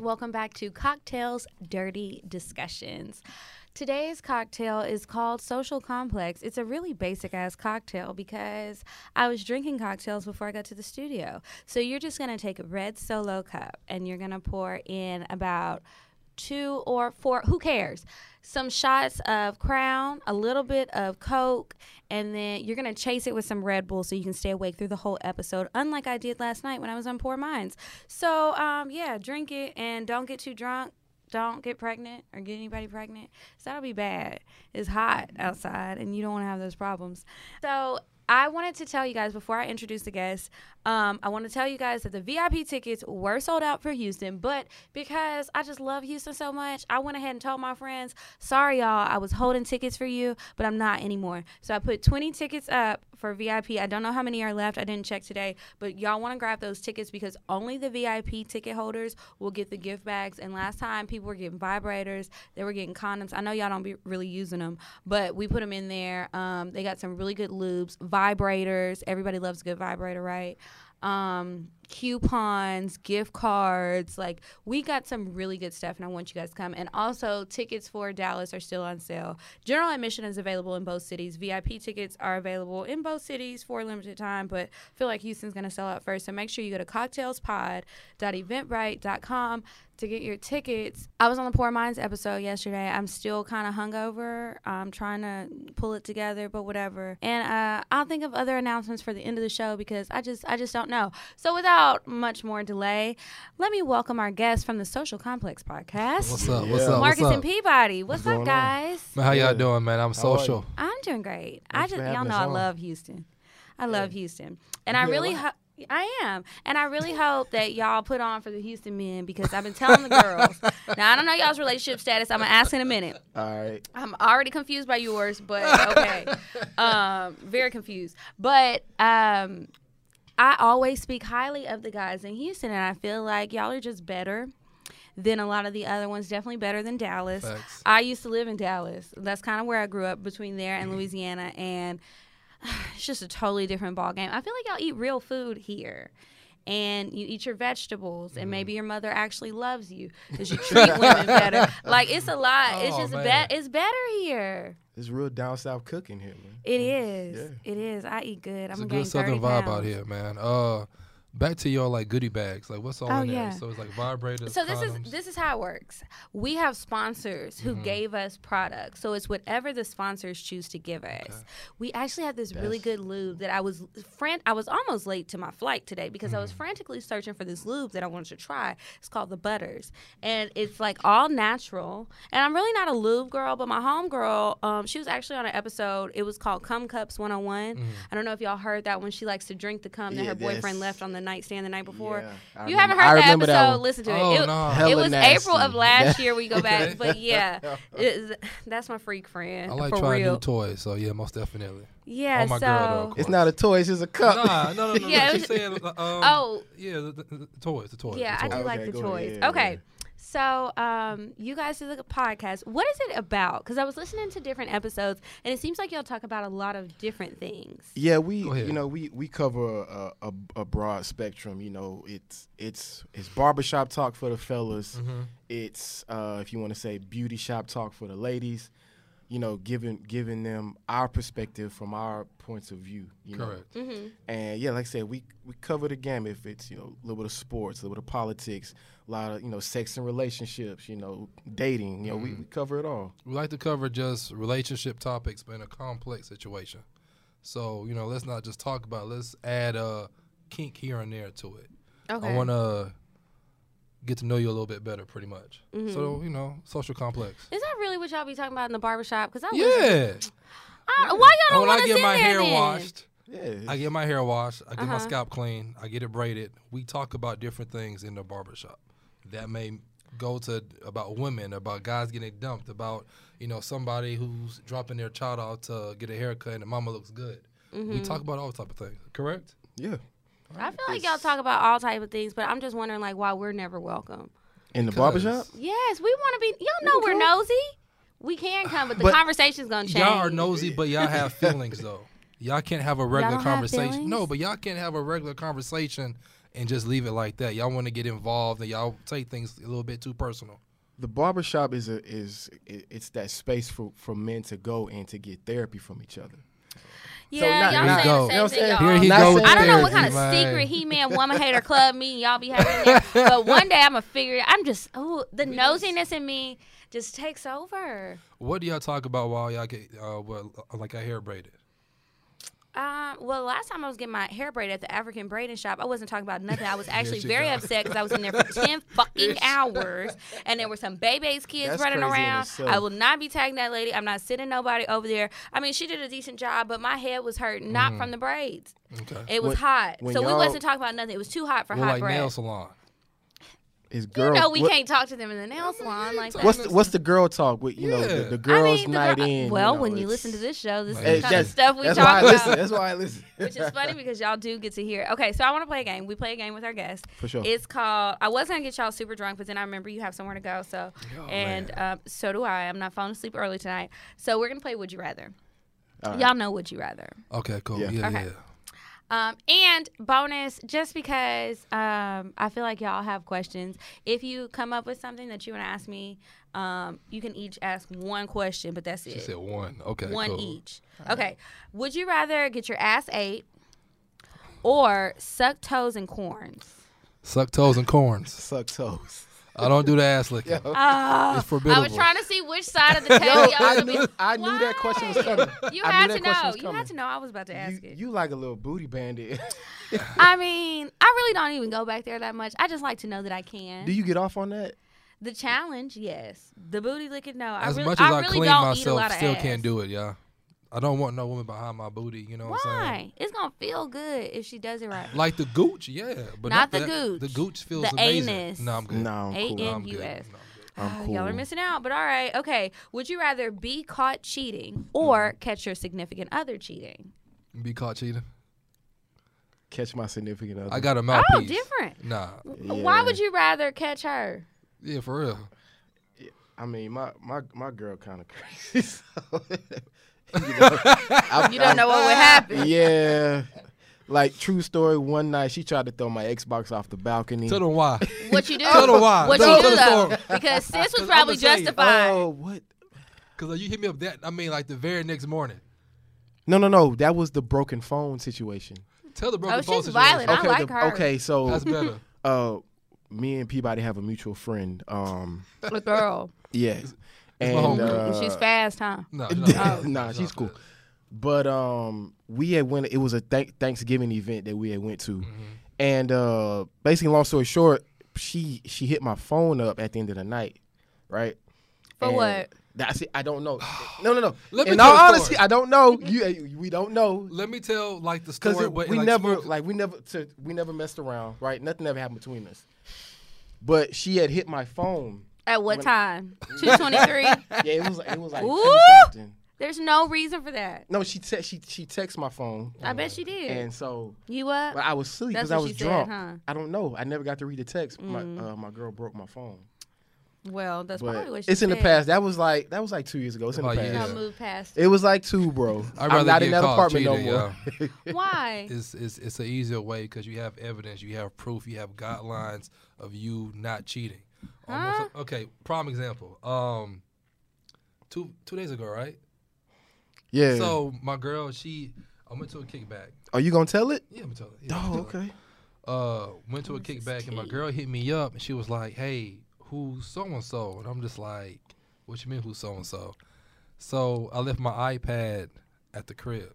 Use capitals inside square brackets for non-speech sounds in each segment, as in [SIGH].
Welcome back to Cocktales Dirty Discussions. Today's cocktail is called Social Complex. It's a really basic ass cocktail because I was drinking cocktails before I got to the studio. So you're just going to take a red solo cup and you're going to pour in about two or four, who cares? Some shots of Crown, a little bit of Coke, and then you're gonna chase it with some Red Bull so you can stay awake through the whole episode, unlike I did last night when I was on Poor Minds. So, um, yeah, drink it and don't get too drunk. Don't get pregnant or get anybody pregnant. So that'll be bad. It's hot outside and you don't want to have those problems. So I wanted to tell you guys before I introduce the guests, um, I want to tell you guys that the VIP tickets were sold out for Houston, but because I just love Houston so much, I went ahead and told my friends, sorry, y'all, I was holding tickets for you, but I'm not anymore. So I put 20 tickets up for VIP. I don't know how many are left. I didn't check today, but y'all want to grab those tickets because only the VIP ticket holders will get the gift bags. And last time people were getting vibrators, they were getting condoms. I know y'all don't be really using them, but we put them in there. Um, they got some really good lubes, vibrators. Everybody loves a good vibrator, right? um, coupons, gift cards. Like we got some really good stuff, and I want you guys to come. And also, tickets for Dallas are still on sale. General admission is available in both cities. VIP tickets are available in both cities for a limited time, but I feel like Houston's to sell out first. So make sure you go to cocktalespod.eventbrite.com to get your tickets. I was on the Poor Minds episode yesterday. I'm still kind of hungover. I'm trying to pull it together, but whatever. And uh, I'll think of other announcements for the end of the show because I just I just don't know. So without much more delay, let me welcome our guests from the Social Complex podcast. What's up? Yeah. What's up? Marcus What's and? Peabody. What's, What's up, going on? guys? Man, how y'all doing, man? I'm How are you? social. I'm doing great. I just y'all know I love Houston. I love Houston, and You I really. lot. Ho- I am, and I really hope that y'all put on for the Houston men because I've been telling the girls. [LAUGHS] now I don't know y'all's relationship status. I'm gonna ask in a minute. All right. I'm already confused by yours, but okay. [LAUGHS] um, very confused. But um, I always speak highly of the guys in Houston, and I feel like y'all are just better than a lot of the other ones. Definitely better than Dallas. Facts. I used to live in Dallas. That's kind of where I grew up, between there and mm-hmm. Louisiana, and [SIGHS] it's just a totally different ball game. I feel like y'all eat real food here. And you eat your vegetables, and Mm. maybe your mother actually loves you because you [LAUGHS] treat women better. Like it's a lot. it's Oh, just man. be- it's better here. It's real down south cooking here, man. It is. Yeah. It is. I eat good. I'm It's a good southern 30 vibe out here, man. Uh, back to your like goodie bags. Like, what's all Oh, in there? yeah. So it's like vibrators. So this condoms. is this is how it works. We have sponsors who Mm-hmm. gave us products. So it's whatever the sponsors choose to give us. We actually have this really good lube that I was fran- I was almost late to my flight today because Mm-hmm. I was frantically searching for this lube that I wanted to try. It's called the Butters, and it's like all natural. And I'm really not a lube girl, but my home girl, um, she was actually on an episode. It was called Cum Cups 101. Mm-hmm. I don't know if y'all heard that when she likes to drink the cum that Yeah, her boyfriend left on the nightstand the night before. Yeah, you remember- haven't heard I that remember that episode? Listen to it. Oh, it, no. it was nasty. April of last year. We go [LAUGHS] back, but yeah, [LAUGHS] it, that's my freak friend I like for trying real. new toys. So yeah, most definitely. yeah, Oh, my so girl, though, It's not a toy. It's just a cup. Nah, no, no, no. [LAUGHS] Yeah, no. it She's saying, uh, um, oh yeah, the, the, the toys, the toys. yeah, I do toys. like the toys. ahead, okay. yeah. So, um, you guys do the podcast. What is it about? Because I was listening to different episodes, and it seems like y'all talk about a lot of different things. Yeah, we you know we we cover a, a, a broad spectrum. You know, it's it's it's barbershop talk for the fellas. Mm-hmm. It's uh, if you want to say beauty shop talk for the ladies. You know, giving giving them our perspective from our points of view. You know? Correct. Mm-hmm. And yeah, like I said, we we cover the gamut. If it's you know a little bit of sports, a little bit of politics, a lot of you know sex and relationships, you know dating. You know, we, we cover it all. We like to cover just relationship topics, but in a complex situation. So you know, let's not just talk about. it. Let's add a kink here and there to it. Okay. I want to get to know you a little bit better, pretty much. Mm-hmm. So you know, social complex. Is that really what y'all be talking about in the barbershop? Because I listen- Yeah. I, why y'all don't when want I get my hair then? washed, Yeah, I get my hair washed, I get my Uh-huh. scalp clean, I get it braided. We talk about different things in the barbershop. That may go to about women, about guys getting dumped, about you know somebody who's dropping their child off to get a haircut and the mama looks good. Mm-hmm. We talk about all type of things, correct? Yeah. I feel like y'all talk about all type of things, but I'm just wondering like why we're never welcome. In the Because- barbershop? Yes, we want to be. Y'all know we're nosy. We can come, but the But- conversation's gonna change. Y'all are nosy, but y'all have feelings though. Y'all can't have a regular don't have conversation. feelings? No, but y'all can't have a regular conversation and just leave it like that. Y'all want to get involved and y'all take things a little bit too personal. The barbershop is a is it, it's that space for, for men to go and to get therapy from each other. Yeah, not- y'all saying Go. the You know same thing. y'all. Here he Not go with I don't know what kind of man. secret He Man Woman Hater Club meeting y'all be having [LAUGHS] but one day I'm gonna figure it. I'm just oh the nosiness in me just takes over. What do y'all talk about while y'all get uh, well, like a hair braided? Um, well, last time I was getting my hair braided at the African braiding shop, I wasn't talking about nothing. I was [LAUGHS] actually she very upset because I was in there for [LAUGHS] ten fucking [LAUGHS] hours, and there were some baby's kids That's running around. I will not be tagging that lady. I'm not sending nobody over there. I mean, she did a decent job, but my head was hurt, not from the braids. Okay. It was When- hot, when so we wasn't talking about nothing. It was too hot for hot like breath. nail salon. Is You girl know we what- can't talk to them in the nail salon like that. What's the, what's the girl talk with you know the, Yeah. the I girls mean, the night girl- in? you Well, know, when you listen to this show, this is the kind of stuff we that's talk why I about. listen. That's why I listen. [LAUGHS] which is funny because y'all do get to hear. Okay, so I want to play a game. We play a game with our guests. For sure. It's called. I was gonna get y'all super drunk, but then I remember you have somewhere to go. So, Oh, and um, so do I. I'm not falling asleep early tonight. So we're gonna play Would You Rather. All right. Y'all know Would You Rather. Okay, cool. Yeah. Yeah, Okay. yeah. Um, and bonus, just because um, I feel like y'all have questions. If you come up with something that you want to ask me, um, you can each ask one question, but that's She it. said one. Okay, one cool. each. Okay. Would you rather get your ass ate or suck toes and corns? Suck toes and corns. [LAUGHS] Suck toes. I don't do the ass licking. Oh, It's I was trying to see which side of the [LAUGHS] table y'all I would knew, be. I knew that question was coming. You I had knew to that question know. was You coming. had to know. I was about to ask You, it. you like a little booty bandit. [LAUGHS] I mean, I really don't even go back there that much. I just like to know that I can. Do you get off on that? the challenge, yes. The booty licking, no. I As really, much as I, really clean don't eat a myself, lot of still ass. can't do it, yeah. I don't want no woman behind my booty, you know what I'm saying? Why? It's gonna feel good if she does it right. Like the gooch, yeah. But Not not, the that- gooch. The gooch feels The amazing. anus. No, I'm good. No, I'm A cool. N I'm U No, I'm oh, good. I'm Oh, Y'all are missing out, but all right. Okay. Would you rather be caught cheating or mm-hmm. catch your significant other cheating? Be caught cheating. Catch my significant other. I got a oh, mouthpiece. Oh, different. Nah. Why would you rather catch her? Yeah, for real. I mean, my my my girl kind of [LAUGHS] crazy. So, [LAUGHS] [LAUGHS] you know, I- [LAUGHS] You don't know what would happen. [LAUGHS] Yeah. Like true story. One night she tried to throw my Xbox off the balcony. Tell them why. What you do? Tell them why. What Tell you do though? Because sis was probably I'ma justified. Oh, what? Because you hit me up that, I mean, like the very next morning. No, no, no. That was the broken phone situation. Tell the broken Oh, phone she's situation. violent. I Okay, like the- her. okay. So, That's better. uh, me and Peabody have a mutual friend. Um, A girl. yeah, my and uh, She's fast, huh? No, [LAUGHS] she's not nah, She's she's cool. But um, we had went. It was a th- Thanksgiving event that we had went to, and uh, basically, long story short, she she hit my phone up at the end of the night, right? For And what? That's it. I don't know. [SIGHS] No, no, no. Let In tell all the story. honesty, I don't know. You, we don't know Let me tell like the because story. but we like, never smooth- like we never to, we never messed around, right? Nothing ever happened between us. But she had hit my phone. At what When- time? [LAUGHS] Two twenty three. Yeah, it was it was like Ooh! two something. There's no reason for that. No, she te- she she texted my phone, I bet she did. and so you up? but I was asleep because I was she said, drunk. huh? Mm. I don't know. I never got to read the text. My uh, my girl broke my phone. Well, that's But probably what she it's in the past. That was like that was like two years ago. It's in Oh, the yeah. past. Y'all move past. It was like two, bro. [LAUGHS] I'd I'm not in that caught apartment no cheating, more. [LAUGHS] Why? It's, it's, it's an easier way because you have evidence, you have proof, you have guidelines of you not cheating. Almost- Huh? okay, prime example. Um, two two days ago, right? yeah. So my girl, she, I went to a kickback. Are you gonna tell it? Yeah, I'm telling. Yeah, I'm Oh, telling. okay. Uh, went to a kickback and my girl hit me up and she was like, "Hey, who's so and so?" And I'm just like, "What you mean who's so and so?" So I left my iPad at the crib.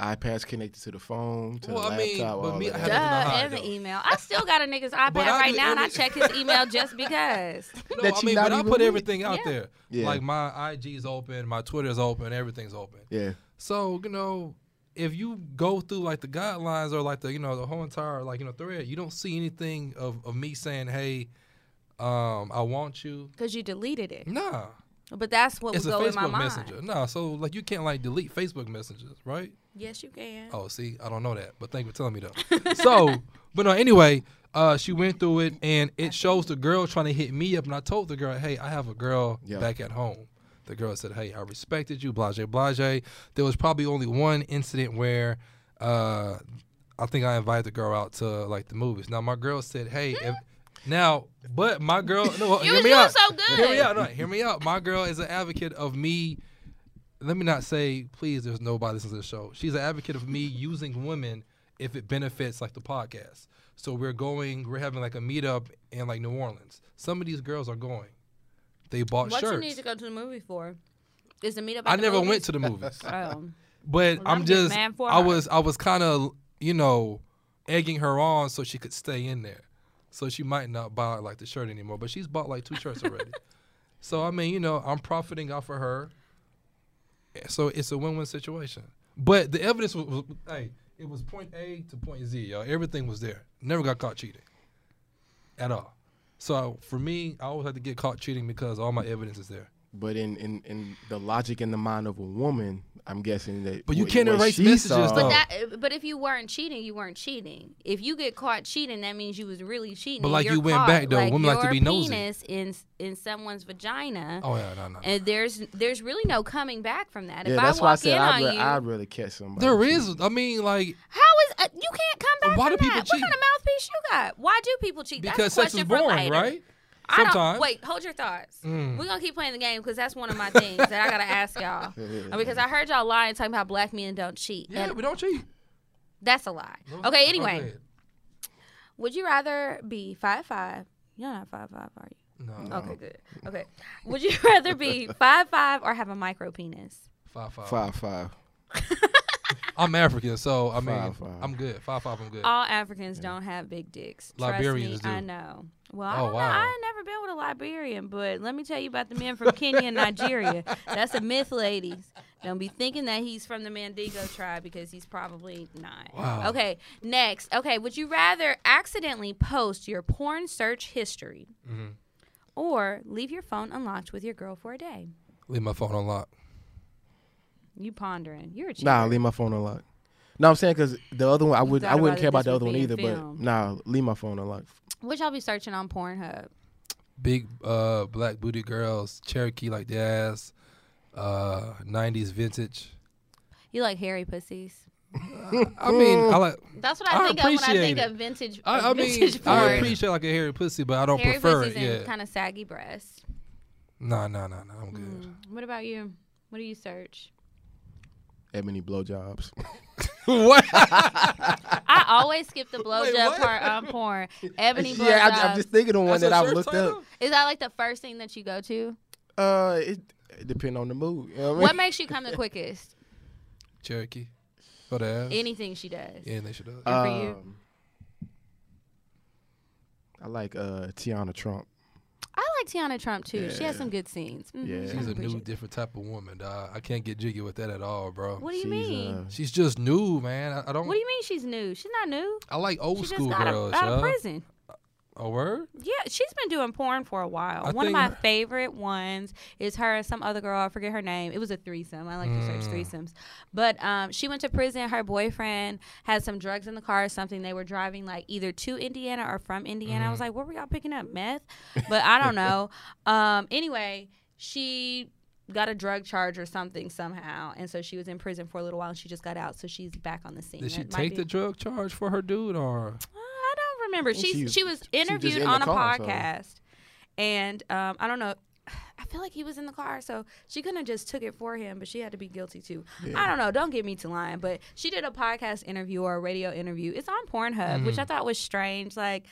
iPad's connected to the phone, to Well, the I mean, laptop. but all me, I Duh, that. to and the email. I still got a nigga's [LAUGHS] iPad right now, and I check his email just because. [LAUGHS] No, that I you mean, not but I even put everything out Yeah. there. Yeah. Like my IG's open, my Twitter's open, everything's open. Yeah. So you know, if you go through like the guidelines or like the you know the whole entire like you know thread, you don't see anything of, of me saying, "Hey, Um, I want you. Because you deleted it. Nah, But that's what it's would a go in my Facebook mind. messenger. Nah, so like you can't like delete Facebook messages, right? Yes, you can. Oh, see, I don't know that, but thank you for telling me though. [LAUGHS] so, but no, anyway, uh, she went through it, and it shows the girl trying to hit me up, and I told the girl, hey, I have a girl Yeah. back at home. The girl said, hey, I respected you, blase, blase. There was probably only one incident where, uh, I think I invited the girl out to like the movies. Now my girl said, hey, if, now, but my girl, no, You hear was me doing out. so good. Hear me out. No, hear me out. My girl is an advocate of me. Let me not say, please. There's nobody listening to the show. She's an advocate of me using women if it benefits like the podcast. So we're going. We're having like a meetup in like New Orleans. Some of these girls are going. They bought What shirts. you need to go to the movie for? Is the meetup? I the never movies? went to the movies, [LAUGHS] Oh. but Well, I'm I'm just. I her. was. I was kind of you know egging her on so she could stay in there. So she might not buy like the shirt anymore, but she's bought like two shirts already. [LAUGHS] so I mean, you know, I'm profiting off of her. So it's a win-win situation. But the evidence was, was hey, it was point A to point Z, y'all. Everything was there. Never got caught cheating. At all. So for me, I always had to get caught cheating because all my evidence is there. But in, in, in the logic in the mind of a woman, I'm guessing that. But you what- can't what erase she messages, saw- But that, but if you weren't cheating, you weren't cheating. If you get caught cheating, that means you was really cheating. But like you're you went caught. back, though. Like Women like to your be nosy. penis in in someone's vagina, Oh yeah, no, no. no. and there's there's really no coming back from that. Yeah, if that's I why I said I'd, on ra- you, I'd rather catch somebody. There is. I mean, like how is uh, you can't come back Why from do people that? What kind of mouthpiece you got? Why do people cheat? because that's a sex is question for boring, later. Right? I don't, Sometimes. wait, hold your thoughts. Mm. We're gonna keep playing the game because that's one of my things that I gotta ask y'all. [LAUGHS] Uh, because I heard y'all lying talking about black men don't cheat. Yeah, and we don't cheat. that's a lie. No, Okay, anyway. ahead. Would you rather be five five? You're not five five, are you? No, Okay, good. Okay. Would you rather be [LAUGHS] five five or have a micro penis? five five. Five five. [LAUGHS] I'm African, so I mean, Five, five. I'm good. Five five, I'm good. All Africans don't have big dicks. Trust Liberians me, I know. Well, I, Oh, don't wow. I ain't never been with a Liberian, but let me tell you about the men from Kenya and Nigeria. [LAUGHS] That's a myth, ladies. Don't be thinking that he's from the Mandingo tribe because he's probably not. Wow. Okay, next. Okay, would you rather accidentally post your porn search history Mhm. or leave your phone unlocked with your girl for a day? Leave my phone unlocked. You pondering. You're a cheater. Nah, leave my phone unlocked. No, I'm saying because the other one, I would, thought I wouldn't care about the other one being either. filmed. But nah, leave my phone unlocked. What y'all be searching on Pornhub? Big uh, black booty girls, Cherokee like the ass, uh, '90s vintage. You like hairy pussies? I mean, I like. [LAUGHS] That's what I, I think of when I appreciate think it. of vintage. I, I mean, vintage I appreciate like a hairy pussy, but I don't hairy prefer pussies it. Yeah. and kind of saggy breasts. Nah, nah, nah, nah. I'm good. Mm. What about you? What do you search? Ebony blowjobs. [LAUGHS] what? [LAUGHS] I always skip the blowjob what? part on porn. Ebony blowjobs. yeah, I, I'm just thinking of one That's that I've looked title? up. Is that like the first thing that you go to? Uh, it, it depend on the mood. You know what I mean? What makes you come the quickest? Cherokee. For the ass. Anything she does. Yeah, they should do. And for you? Um, I like uh Teanna Trump. I like Teanna Trump too. She has some good scenes. Mhm, Yeah. She's a new, appreciate- different type of woman, dog. I can't get jiggy with that at all, bro. What do you She's, mean? uh, She's just new, man. I, I don't. what do you mean she's new? She's not new. I like old she just school got girls, out, out of prison. A word? Yeah, she's been doing porn for a while. I One of my favorite ones is her and some other girl. I forget her name. It was a threesome. I like to search Mm. threesomes. But um, she went to prison. Her boyfriend had some drugs in the car or something. They were driving like either to Indiana or from Indiana. I was Mm. like, what were y'all picking up? Meth? But I don't know. [LAUGHS] Um, anyway, she got a drug charge or something somehow. And so she was in prison for a little while and she just got out. So she's back on the scene. Did she take be- the drug charge for her dude, or uh, remember. She's, she- she was she interviewed in on a car, so- podcast, and um, I don't know. I feel like he was in the car, so she couldn't have just took it for him, but she had to be guilty too. I don't know. Don't get me to lying, but she did a podcast interview or a radio interview. It's on Pornhub, which I thought was strange. Like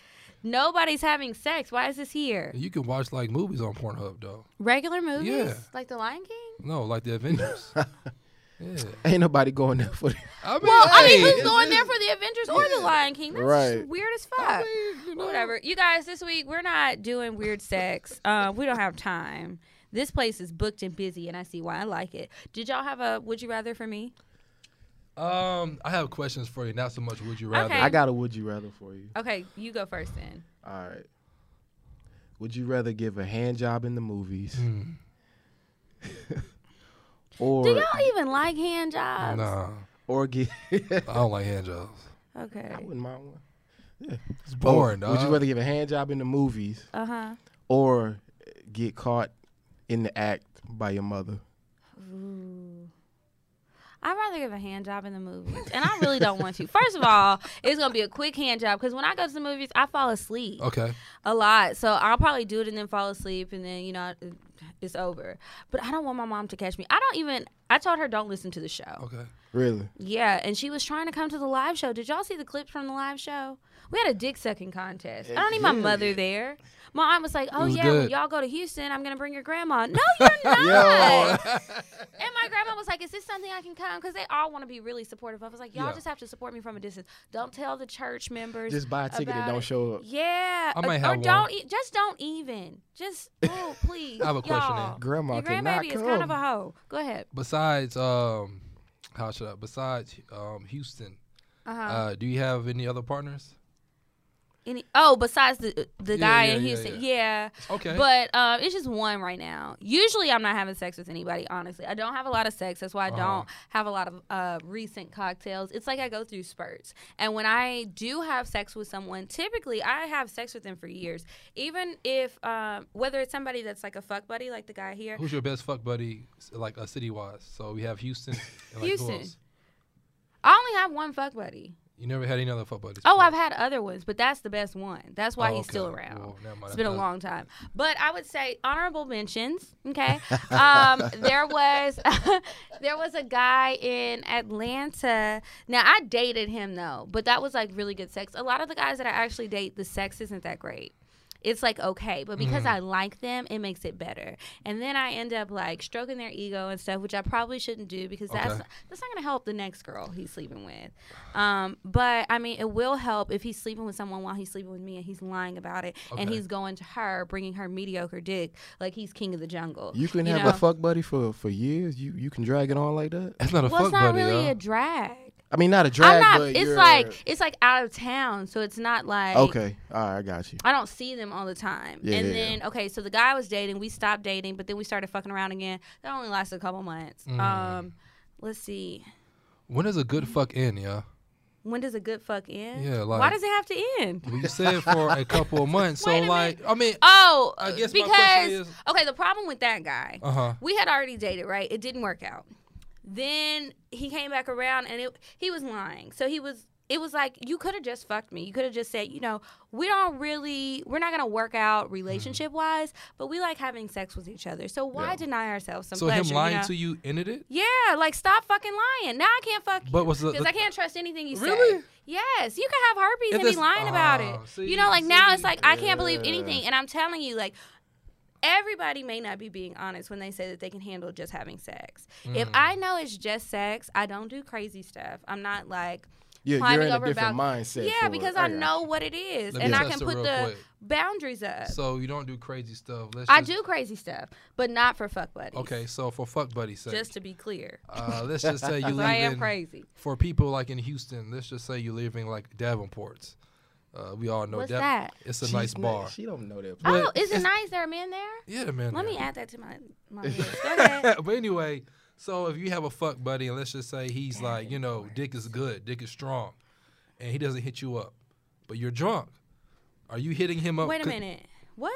nobody's having sex. Why is this here? you can watch like movies on Pornhub though? Regular movies, Yeah. like The Lion King. No, like the Avengers. [LAUGHS] yeah. Ain't nobody going there for that. I mean, Well, I mean, who's going there for the Avengers or the Lion King? That's Right. weird as fuck. I mean, you know, Whatever. You guys, this week we're not doing weird sex. Uh, we don't have time. This place is booked and busy, and I see why I like it. Did y'all have a would you rather for me? Um, I have questions for you. Not so much would you rather. Okay. I got a would you rather for you. Okay, you go first then. All right. Would you rather give a hand job in the movies Mm, [LAUGHS] or Do y'all even like hand jobs? nah, or get? [LAUGHS] I don't like hand jobs. Okay. I wouldn't mind one. Yeah. It's boring, Or Would you rather give a hand job in the movies Uh huh. or get caught in the act by your mother? Ooh. I'd rather give a hand job in the movies, and I really don't want to. First of all, it's gonna be a quick hand job because when I go to the movies, I fall asleep Okay. a lot. So I'll probably do it and then fall asleep, and then you know it- it's over. But I don't want my mom to catch me. I don't even. I told her don't listen to the show. Okay. Really? Yeah, and she was trying to come to the live show. Did y'all see the clips from the live show? We had a dick sucking contest. I don't need my mother there. My aunt was like, "Oh was yeah, when y'all go to Houston, I'm gonna bring your grandma." [LAUGHS] No, you're [LAUGHS] not. [LAUGHS] and my grandma was like, "Is this something I can come?" Because they all want to be really supportive. I was like, "Y'all Yeah. just have to support me from a distance. Don't tell the church members. Just buy a ticket and don't show up. Yeah, I or- might or, have don't one. e- just don't even. Just oh please. I have a question y'all. then. Grandma Your cannot grandbaby is kind of a hoe. Go ahead. Besides, um, how should I? Besides, um, Houston, Uh-huh. uh, do you have any other partners? Any, oh, besides the the Yeah, guy yeah, in Houston, yeah. yeah. Okay. But um, it's just one right now. Usually, I'm not having sex with anybody. Honestly, I don't have a lot of sex. That's why I Uh-huh. don't have a lot of uh, recent cocktails. It's like I go through spurts, and when I do have sex with someone, typically I have sex with them for years. Even if um, whether it's somebody that's like a fuck buddy, like the guy here. Who's your best fuck buddy, like uh, city wise? So we have Houston. And, like, who Houston. I only have one fuck buddy. You never had any other fuck buddies? Oh. I've had other ones, but that's the best one. That's why Oh, he's still around. Well. It's been a long time. But I would say honorable mentions. Okay. [LAUGHS] Um, there was [LAUGHS] there was a guy in Atlanta. Now I dated him though, but that was like really good sex. A lot of the guys that I actually date, the sex isn't that great. It's like okay, but because Mm-hmm. I like them, it makes it better. And then I end up like stroking their ego and stuff, which I probably shouldn't do because that's Okay. that's not gonna help the next girl he's sleeping with. Um, but I mean, it will help if he's sleeping with someone while he's sleeping with me and he's lying about it and he's going to her, bringing her mediocre dick like he's king of the jungle. You can You have know? a fuck buddy for for years. You you can drag it on like that. [LAUGHS] That's not a Well, fuck it's not buddy, really y'all. a drag. I mean, not a drag, I'm not. but It's you're- like it's like out of town, so it's not like okay. All right, I got you. I don't see them all the time. Yeah, and yeah, then okay, so the guy I was dating, we stopped dating, but then we started fucking around again. That only lasted a couple months. Mm. Um, let's see. when does a good fuck end, yeah? When does a good fuck end? Yeah, Why does it have to end? Well, you said for a [LAUGHS] couple of months, so Wait a like, I mean, Oh, I guess because question is- okay, the problem with that guy, uh huh. we had already dated, right? It didn't work out. Then he came back around and it, he was lying. So he was. It was like you could have just fucked me. You could have just said, you know, we don't really, we're not gonna work out mm-hmm. relationship wise, but we like having sex with each other. So why Yeah. deny ourselves some So pleasure? him you lying know? to you ended it. Yeah, like stop fucking lying. Now I can't fuck you. But was because I can't trust anything you Really? say. Yes, you can have herpes If and be lying about it. see, you know, like now it's see, like I can't believe anything, and I'm telling you, like everybody may not be being honest when they say that they can handle just having sex. If Mm. I know it's just sex, I don't do crazy stuff. I'm not like You're, climbing in over different about- mindset. yeah, because it. I, got know what it is, Let and I can put the quick. boundaries up. So you don't do crazy stuff. Let's I do crazy stuff, but not for fuck buddies. Okay, so for fuck buddy's sake, just to be clear, uh, let's just say [LAUGHS] you so I am leaving crazy. for people like in Houston. Let's just say you're leaving like Davenport's. Uh, we all know What's Dav- that? It's a She's nice not- bar. She don't know that. Oh, is it nice? There are men there. Yeah, man. Let me add that to my my [LAUGHS] list. Go ahead. [LAUGHS] but anyway, so if you have a fuck buddy, and let's just say he's like, you know, dick is good, dick is strong, and he doesn't hit you up, but you're drunk. Are you hitting him up? Wait a minute. What?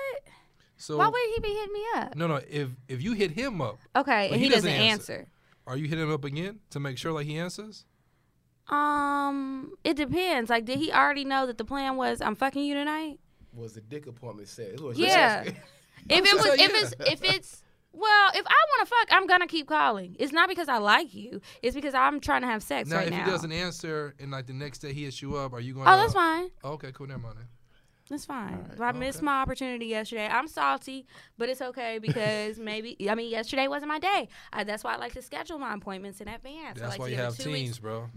So Why would he be hitting me up? no, no. If if you hit him up, Okay, and he he, doesn't doesn't answer. answer. are you hitting him up again to make sure like he answers? Um, it depends. Like, did he already know that the plan was I'm fucking you tonight? Was the dick appointment set? What Yeah. [LAUGHS] If it [LAUGHS] was, if it's, if it's, well, if I want to fuck, I'm gonna keep calling. It's not because I like you. It's because I'm trying to have sex now, right if now. he doesn't answer and like the next day he hits you up, are you going? To Oh, that's fine. Okay, cool. Never mind. Then. That's fine. Alright, I missed okay. my opportunity yesterday. I'm salty, but it's okay because [LAUGHS] maybe I mean yesterday wasn't my day. I, that's why I like to schedule my appointments in advance. I That's like why to you give it have two weeks teams, bro.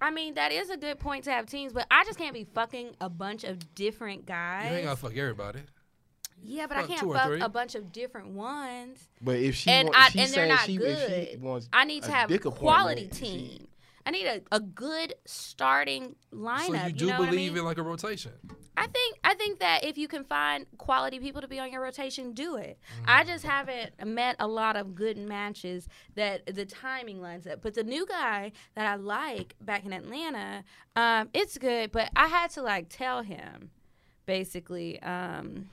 I mean, that is a good point to have teams, but I just can't be fucking a bunch of different guys. You ain't guys. gotta fuck everybody. yeah, but I can't fuck a bunch of different ones. But if she And wa- I- she's and they're saying not she, if she good. wants I need to a have dick quality appointment, she- team. I need a, a good starting lineup. So you do know what I believe mean? in like a rotation? I think I think that if you can find quality people to be on your rotation, do it. Mm. I just haven't met a lot of good matches that the timing lines up. But the new guy that I like back in Atlanta, um, it's good. But I had to like tell him, basically. Um,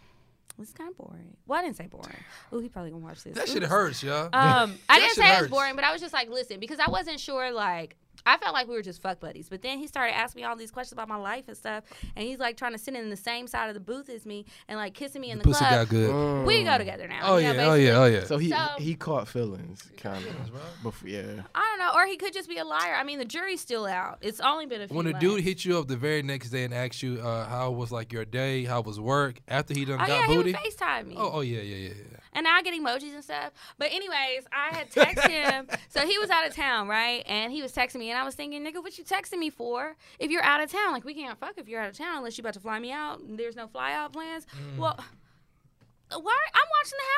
it's kind of boring. Well, I didn't say boring. Oh, he probably gonna watch this. That shit Oops. hurts, y'all. Um, I didn't shit say it was boring, but I was just like, listen, because I wasn't sure. Like, I felt like we were just fuck buddies. But then he started asking me all these questions about my life and stuff, and he's like trying to sit in the same side of the booth as me and like kissing me in the Pussy club. got good. Mm. We go together now. Oh you know, yeah, oh yeah, oh yeah. So he So- he caught feelings, kind of. bro. Before, yeah. I don't know, or he could just be a liar. I mean, the jury's still out. It's only been a few when a months. dude hit you up the very next day and asked you uh, how was like your day, how was work after he done Oh got yeah, booty. he would FaceTime me. oh, oh yeah, yeah, yeah, yeah. And I get emojis and stuff. But anyways, I had texted him. [LAUGHS] So he was out of town, right? And he was texting me, and I was thinking, nigga, what you texting me for? If you're out of town, like we can't fuck if you're out of town unless you about to fly me out. And there's no fly out plans. Mm. Well, why? I'm watching the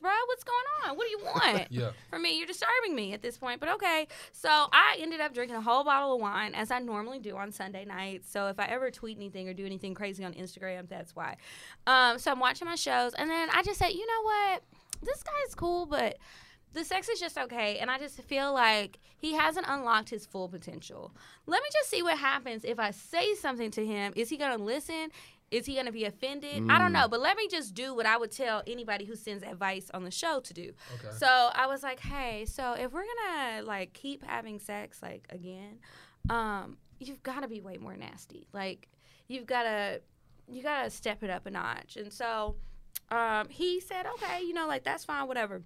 Bro. What's going on? What do you [LAUGHS] want? Yeah. For me, you're disturbing me at this point. But okay. So I ended up drinking a whole bottle of wine, as I normally do on Sunday nights. So if I ever tweet anything or do anything crazy on Instagram, that's why. Um, so I'm watching my shows, and then I just said, you know what? This guy's cool, but the sex is just okay. And I just feel like he hasn't unlocked his full potential. Let me just see what happens if I say something to him. Is he going to listen? Is he going to be offended? I don't know. But let me just do what I would tell anybody who sends advice on the show to do. Okay. So I was like, hey, so if we're gonna like keep having sex like again, um, you've got to be way more nasty. Like you've got to you got to step it up a notch. And so um, he said, okay, you know, like that's fine, whatever.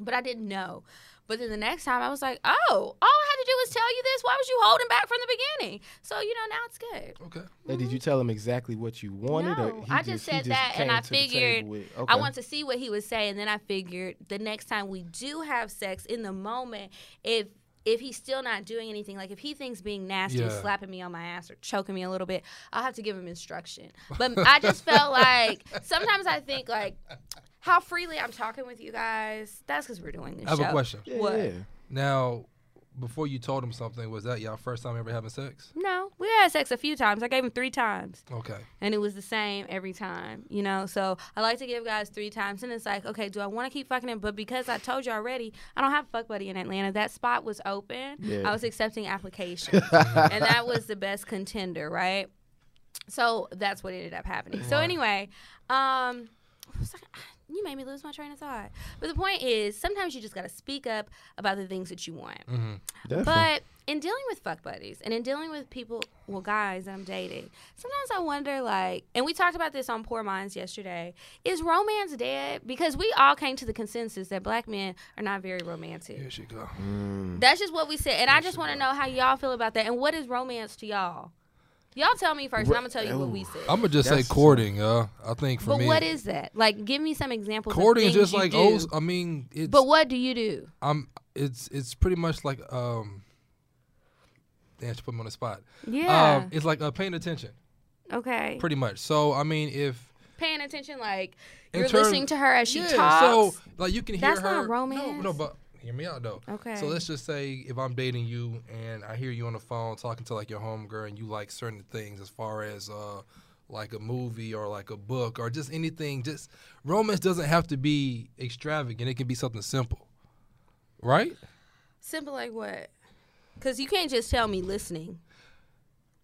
But I didn't know. But then the next time I was like, oh, all I had to do was tell you this. Why was you holding back from the beginning? So you know now it's good. Okay. Now, did you mm-hmm. tell him exactly what you wanted? or No, he I just he said that, and I to the table figured with- I okay. want to see what he would say, and then I figured the next time we do have sex in the moment, if if he's still not doing anything, like if he thinks being nasty is slapping me on my ass or choking me a little bit, I'll have to give him instruction. But [LAUGHS] I just felt like sometimes I think like how freely I'm talking with you guys. That's because we're doing this I have show. a question. Yeah, What? yeah. Now, before you told him something, was that y'all first time ever having sex? No, we had sex a few times. I gave him three times. Okay. and it was the same every time, you know. So I like to give guys three times, and it's like, okay, do I want to keep fucking him? But because I told you already, I don't have a fuck buddy in Atlanta. That spot was open. Yeah. I was accepting applications, [LAUGHS] and that was the best contender, right? So that's what ended up happening. So anyway, um, I was like, you made me lose my train of thought. But the point is, sometimes you just got to speak up about the things that you want. Mm-hmm. Definitely. But in dealing with fuck buddies and in dealing with people, well, guys that I'm dating, sometimes I wonder, like, and we talked about this on Poor Minds yesterday, is romance dead? Because we all came to the consensus that black men are not very romantic. Here she go. Mm. That's just what we said. And I just want to know how y'all feel about that. And what is romance to y'all? Y'all tell me first, and I'm going to tell you what we said. I'm gonna just say courting, uh. I think for but me, what is that? Like, give me some examples. courting? of Is just you like do. oh, I mean, it's. But what do you do? I'm. It's it's pretty much like um. Damn, she put me on the spot. Yeah. Um, it's like uh, paying attention, okay. pretty much. So I mean, if Paying attention, like In you're terms- listening to her as she yeah, talks. so like you can hear That's her. not No, romance. no, but hear me out though. Okay. So let's just say if I'm dating you and I hear you on the phone talking to like your homegirl and you like certain things as far as uh like a movie or like a book or just anything. Just romance doesn't have to be extravagant. It can be something simple, right? Simple like what? Because you can't just tell me listening.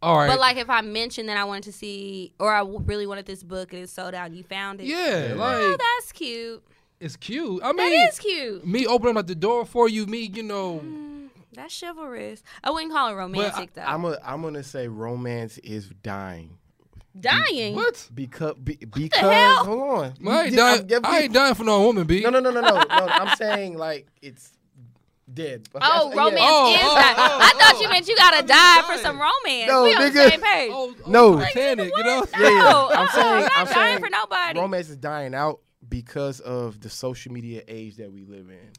All right. But like if I mentioned that I wanted to see, or I really wanted this book and it's sold out and you found it. yeah, Yeah. like Oh, that's cute. It's cute. I mean, is cute. me opening up the door for you, me, you know. Mm, that's chivalrous. I wouldn't call it romantic though. I'm a, I'm gonna say romance is dying Dying. What? because be, because hell? hold on. I ain't, You- I'm- dying, yeah, I ain't dying for no woman, B. No, no, no, no, no, no. I'm saying like it's dead. [LAUGHS] Oh, That's- yeah. romance Oh, is oh, dying. oh, I thought oh. you meant you gotta I'm die for some romance. No, we on the same page. Oh, oh, No. Titanic, you know? Yeah, yeah. No, I'm saying, I'm not I'm dying saying for nobody. romance is dying out because of the social media age that we live in.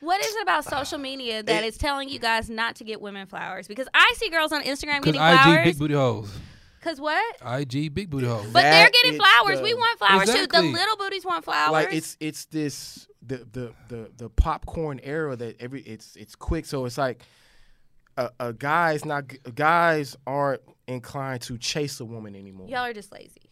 What is it about ah. social media that It- is telling you guys not to get women flowers? Because I see girls on Instagram Because getting IG flowers. big booty hoes. Cause what? IG big booty hoes. But they're getting flowers. the- we want flowers too. The little booties want flowers. Like it's it's this the the the the popcorn era that every it's it's quick. So it's like a, a guy's not guys aren't inclined to chase a woman anymore. Y'all are just lazy.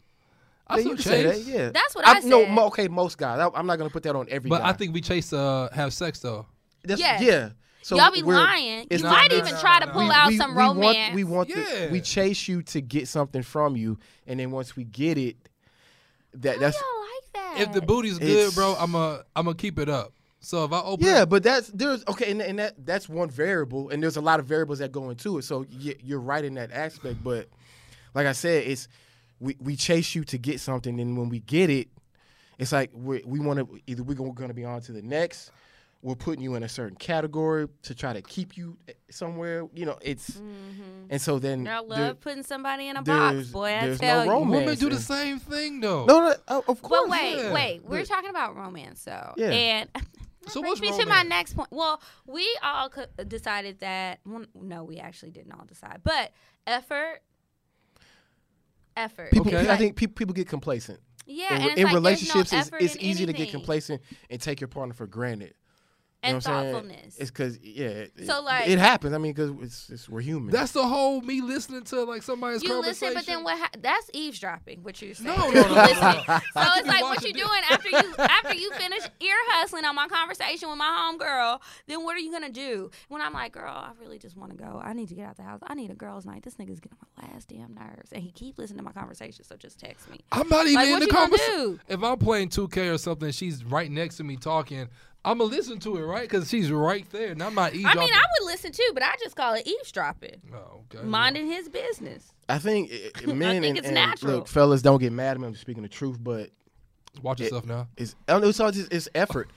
I Yeah, you can say that, yeah. That's what I No, said. mo- okay, most guys. I, I'm not gonna put that on every but guy. I think we chase uh have sex though. That's, Yes. yeah. So Y'all be we're- lying. it's You not- might no, even try to pull no. out we, some we romance. Want, we want the, Yeah. we chase you to get something from you, and then once we get it, that How that's y'all like that? If the booty's good, It's- bro, I'm a I'm gonna keep it up. So if I open, yeah. But that's there's okay, and, and that that's one variable, and there's a lot of variables that go into it. So y- you're right in that aspect, but like I said, it's we, we chase you to get something, and when we get it, it's like we we want to either we're going to be on to the next. We're putting you in a certain category to try to keep you eh, somewhere. You know, it's and so then Girl there- love putting somebody in a box, boy. I there's tell no you. romance. women do the same thing though. No, no, oh, of course. But wait, yeah. wait. We're But- talking about romance, though. Yeah. And [LAUGHS] So that what's brings me to my next point. Well, we all co- decided that. Well, no, we actually didn't all decide. But effort, effort. People, Okay. I think people people get complacent. yeah, in, and it's in like, relationships, no it's, it's effort in easy to get complacent and take your partner for granted. You know and what I'm saying? thoughtfulness. It's because yeah. it- So, like- it happens. I mean, because it's, it's we're human. That's the whole me listening to like somebody's conversation you listen, but then what? Ha- that's eavesdropping. What you're saying? [LAUGHS] No, no, no, no, no, listening. So it's like what you this. doing after you after you finish ear hustling on my conversation with my homegirl. Then what are you gonna do when I'm like, girl, I really just want to go. I need to get out the house. I need a girls' night. This nigga's getting on my last damn nerves, and he keep listening to my conversation. So just text me. I'm not even Like, in what the conversation. If I'm playing 2K or something, she's right next to me talking. I'm gonna listen to it, right? Because she's right there, and I'm not I eavesdropping. mean, I would listen too, but I just call it eavesdropping, Oh, okay. minding his business. I think uh, [LAUGHS] men think and, it's and natural. look, fellas, don't get mad at me. I'm speaking the truth, but Watch yourself now. it's it's all just it's effort.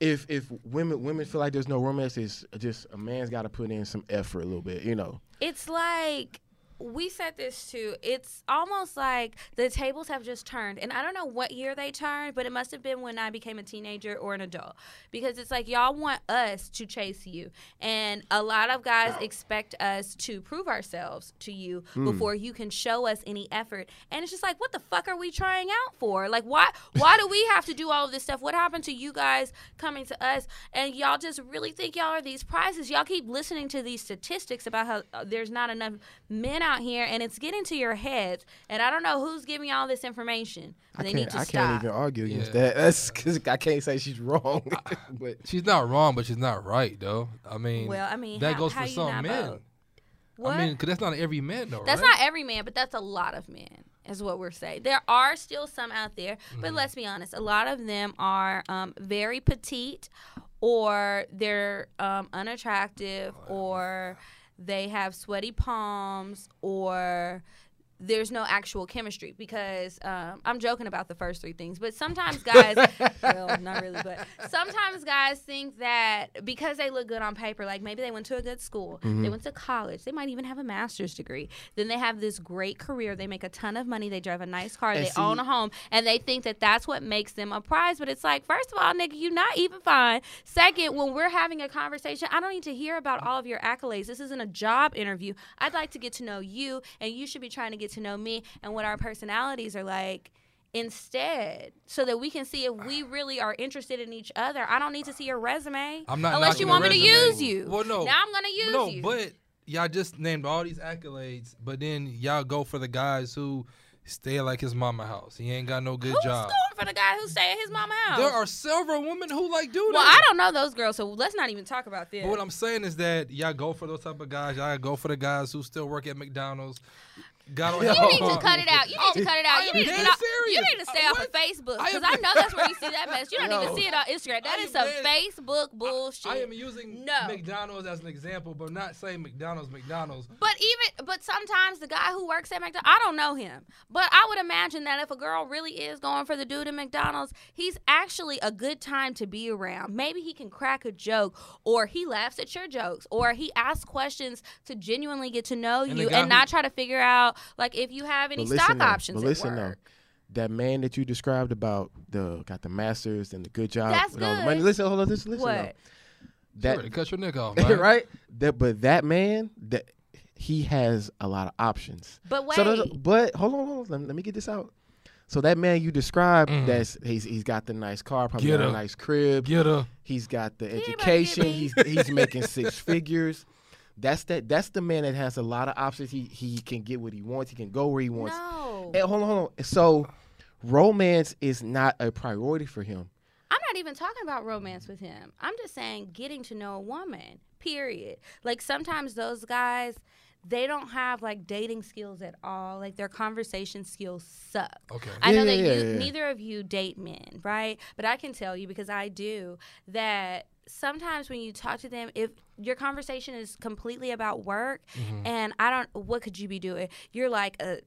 If if women women feel like there's no romance, it's just a man's got to put in some effort a little bit. You know. It's like we said this too. It's almost like the tables have just turned. And I don't know what year they turned, but it must have been when I became a teenager or an adult. Because it's like y'all want us to chase you. And a lot of guys expect us to prove ourselves to you before you can show us any effort. And it's just like, what the fuck are we trying out for? Like why why do we have to do all of this stuff? What happened to you guys coming to us and y'all just really think y'all are these prizes? Y'all keep listening to these statistics about how uh, there's not enough men out here and it's getting to your heads. And I don't know who's giving y'all this information. I They need to I stop. can't even argue against Yeah. that. [LAUGHS] That's because I can't say she's wrong. [LAUGHS] but She's not wrong, but she's not right, though. I mean, Well, I mean, that how- goes how for some men. vote? What? I mean, because that's not every man, though, That's right? not every man, but that's a lot of men, is what we're saying. There are still some out there, but Mm-hmm. let's be honest, a lot of them are um, very petite, or they're um, unattractive, or they have sweaty palms, or there's no actual chemistry because um, I'm joking about the first three things, but sometimes guys, [LAUGHS] well, not really, but [LAUGHS] sometimes guys think that because they look good on paper, like maybe they went to a good school, they went to college, they might even have a master's degree, then they have this great career, they make a ton of money, they drive a nice car, And they see- own a home, and they think that that's what makes them a prize. But it's like, first of all, nigga, you're not even fine. Second, when we're having a conversation, I don't need to hear about all of your accolades. This isn't a job interview. I'd like to get to know you, and you should be trying to get to know me and what our personalities are like instead so that we can see if we ah. really are interested in each other. I don't need to see your resume I'm not unless you want me to use you. Well, no. Now I'm going to use no, you. but y'all just named all these accolades, but then y'all go for the guys who stay at like his mama house. He ain't got no good Who's job. going for the guy who stay at his mama house? There are several women who like do that. well. I don't know those girls, so let's not even talk about them. But what I'm saying is that y'all go for those type of guys. Y'all go for the guys who still work at McDonald's. Got on You need to cut it out. You need to oh, cut it out. You need to get off. You need to stay off of Facebook because I, know that's where you see that mess. You don't even see it on Instagram. That is some Facebook bullshit. I am using No. McDonald's as an example, but not saying McDonald's, McDonald's. But even but sometimes the guy who works at McDonald's, I don't know him, but I would imagine that if a girl really is going for the dude at McDonald's, he's actually a good time to be around. Maybe he can crack a joke, or he laughs at your jokes, or he asks questions to genuinely get to know And you and who- not try to figure out like if you have any stock though, options. But at listen work. though, that man that you described about the got the masters and the good job That's and all the good. money. Listen, hold on, listen, listen. What? though. That, That ready to cut your neck off, [LAUGHS] man. right? That but that man that he has a lot of options. But wait, So those- but hold on, hold on. Let, me- let me get this out. So that man you described, Mm. that's he's he's got the nice car, probably Get got a nice crib. Get her. He's got the He ain't about to get education. He's he's making six [LAUGHS] figures. That's that. That's the man that has a lot of options. He he can get what he wants. He can go where he wants. No. Hey, hold on, hold on. So, romance is not a priority for him. I'm not even talking about romance with him. I'm just saying getting to know a woman, period. Like sometimes those guys, they don't have like dating skills at all. Like their conversation skills suck. Okay. I know that yeah, you, yeah, yeah. neither of you date men, right? But I can tell you because I do that sometimes when you talk to them, if your conversation is completely about work Mm-hmm. and I don't, what could you be doing? You're like a,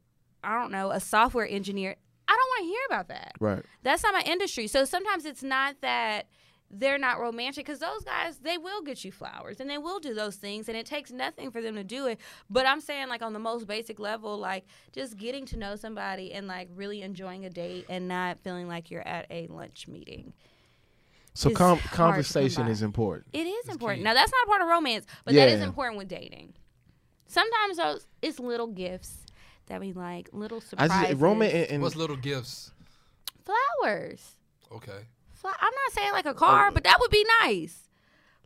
I don't know, a software engineer. I don't want to hear about that. Right. That's not my industry. So sometimes it's not that they're not romantic because those guys they will get you flowers and they will do those things and it takes nothing for them to do it but i'm saying like on the most basic level like just getting to know somebody and like really enjoying a date and not feeling like you're at a lunch meeting So com- conversation is important. it is important key. now that's not a part of romance but that is important with dating sometimes those it's little gifts that we like little I surprises just romance and, and What's little gifts? flowers Okay. Fly- I'm not saying like a car, oh. but that would be nice.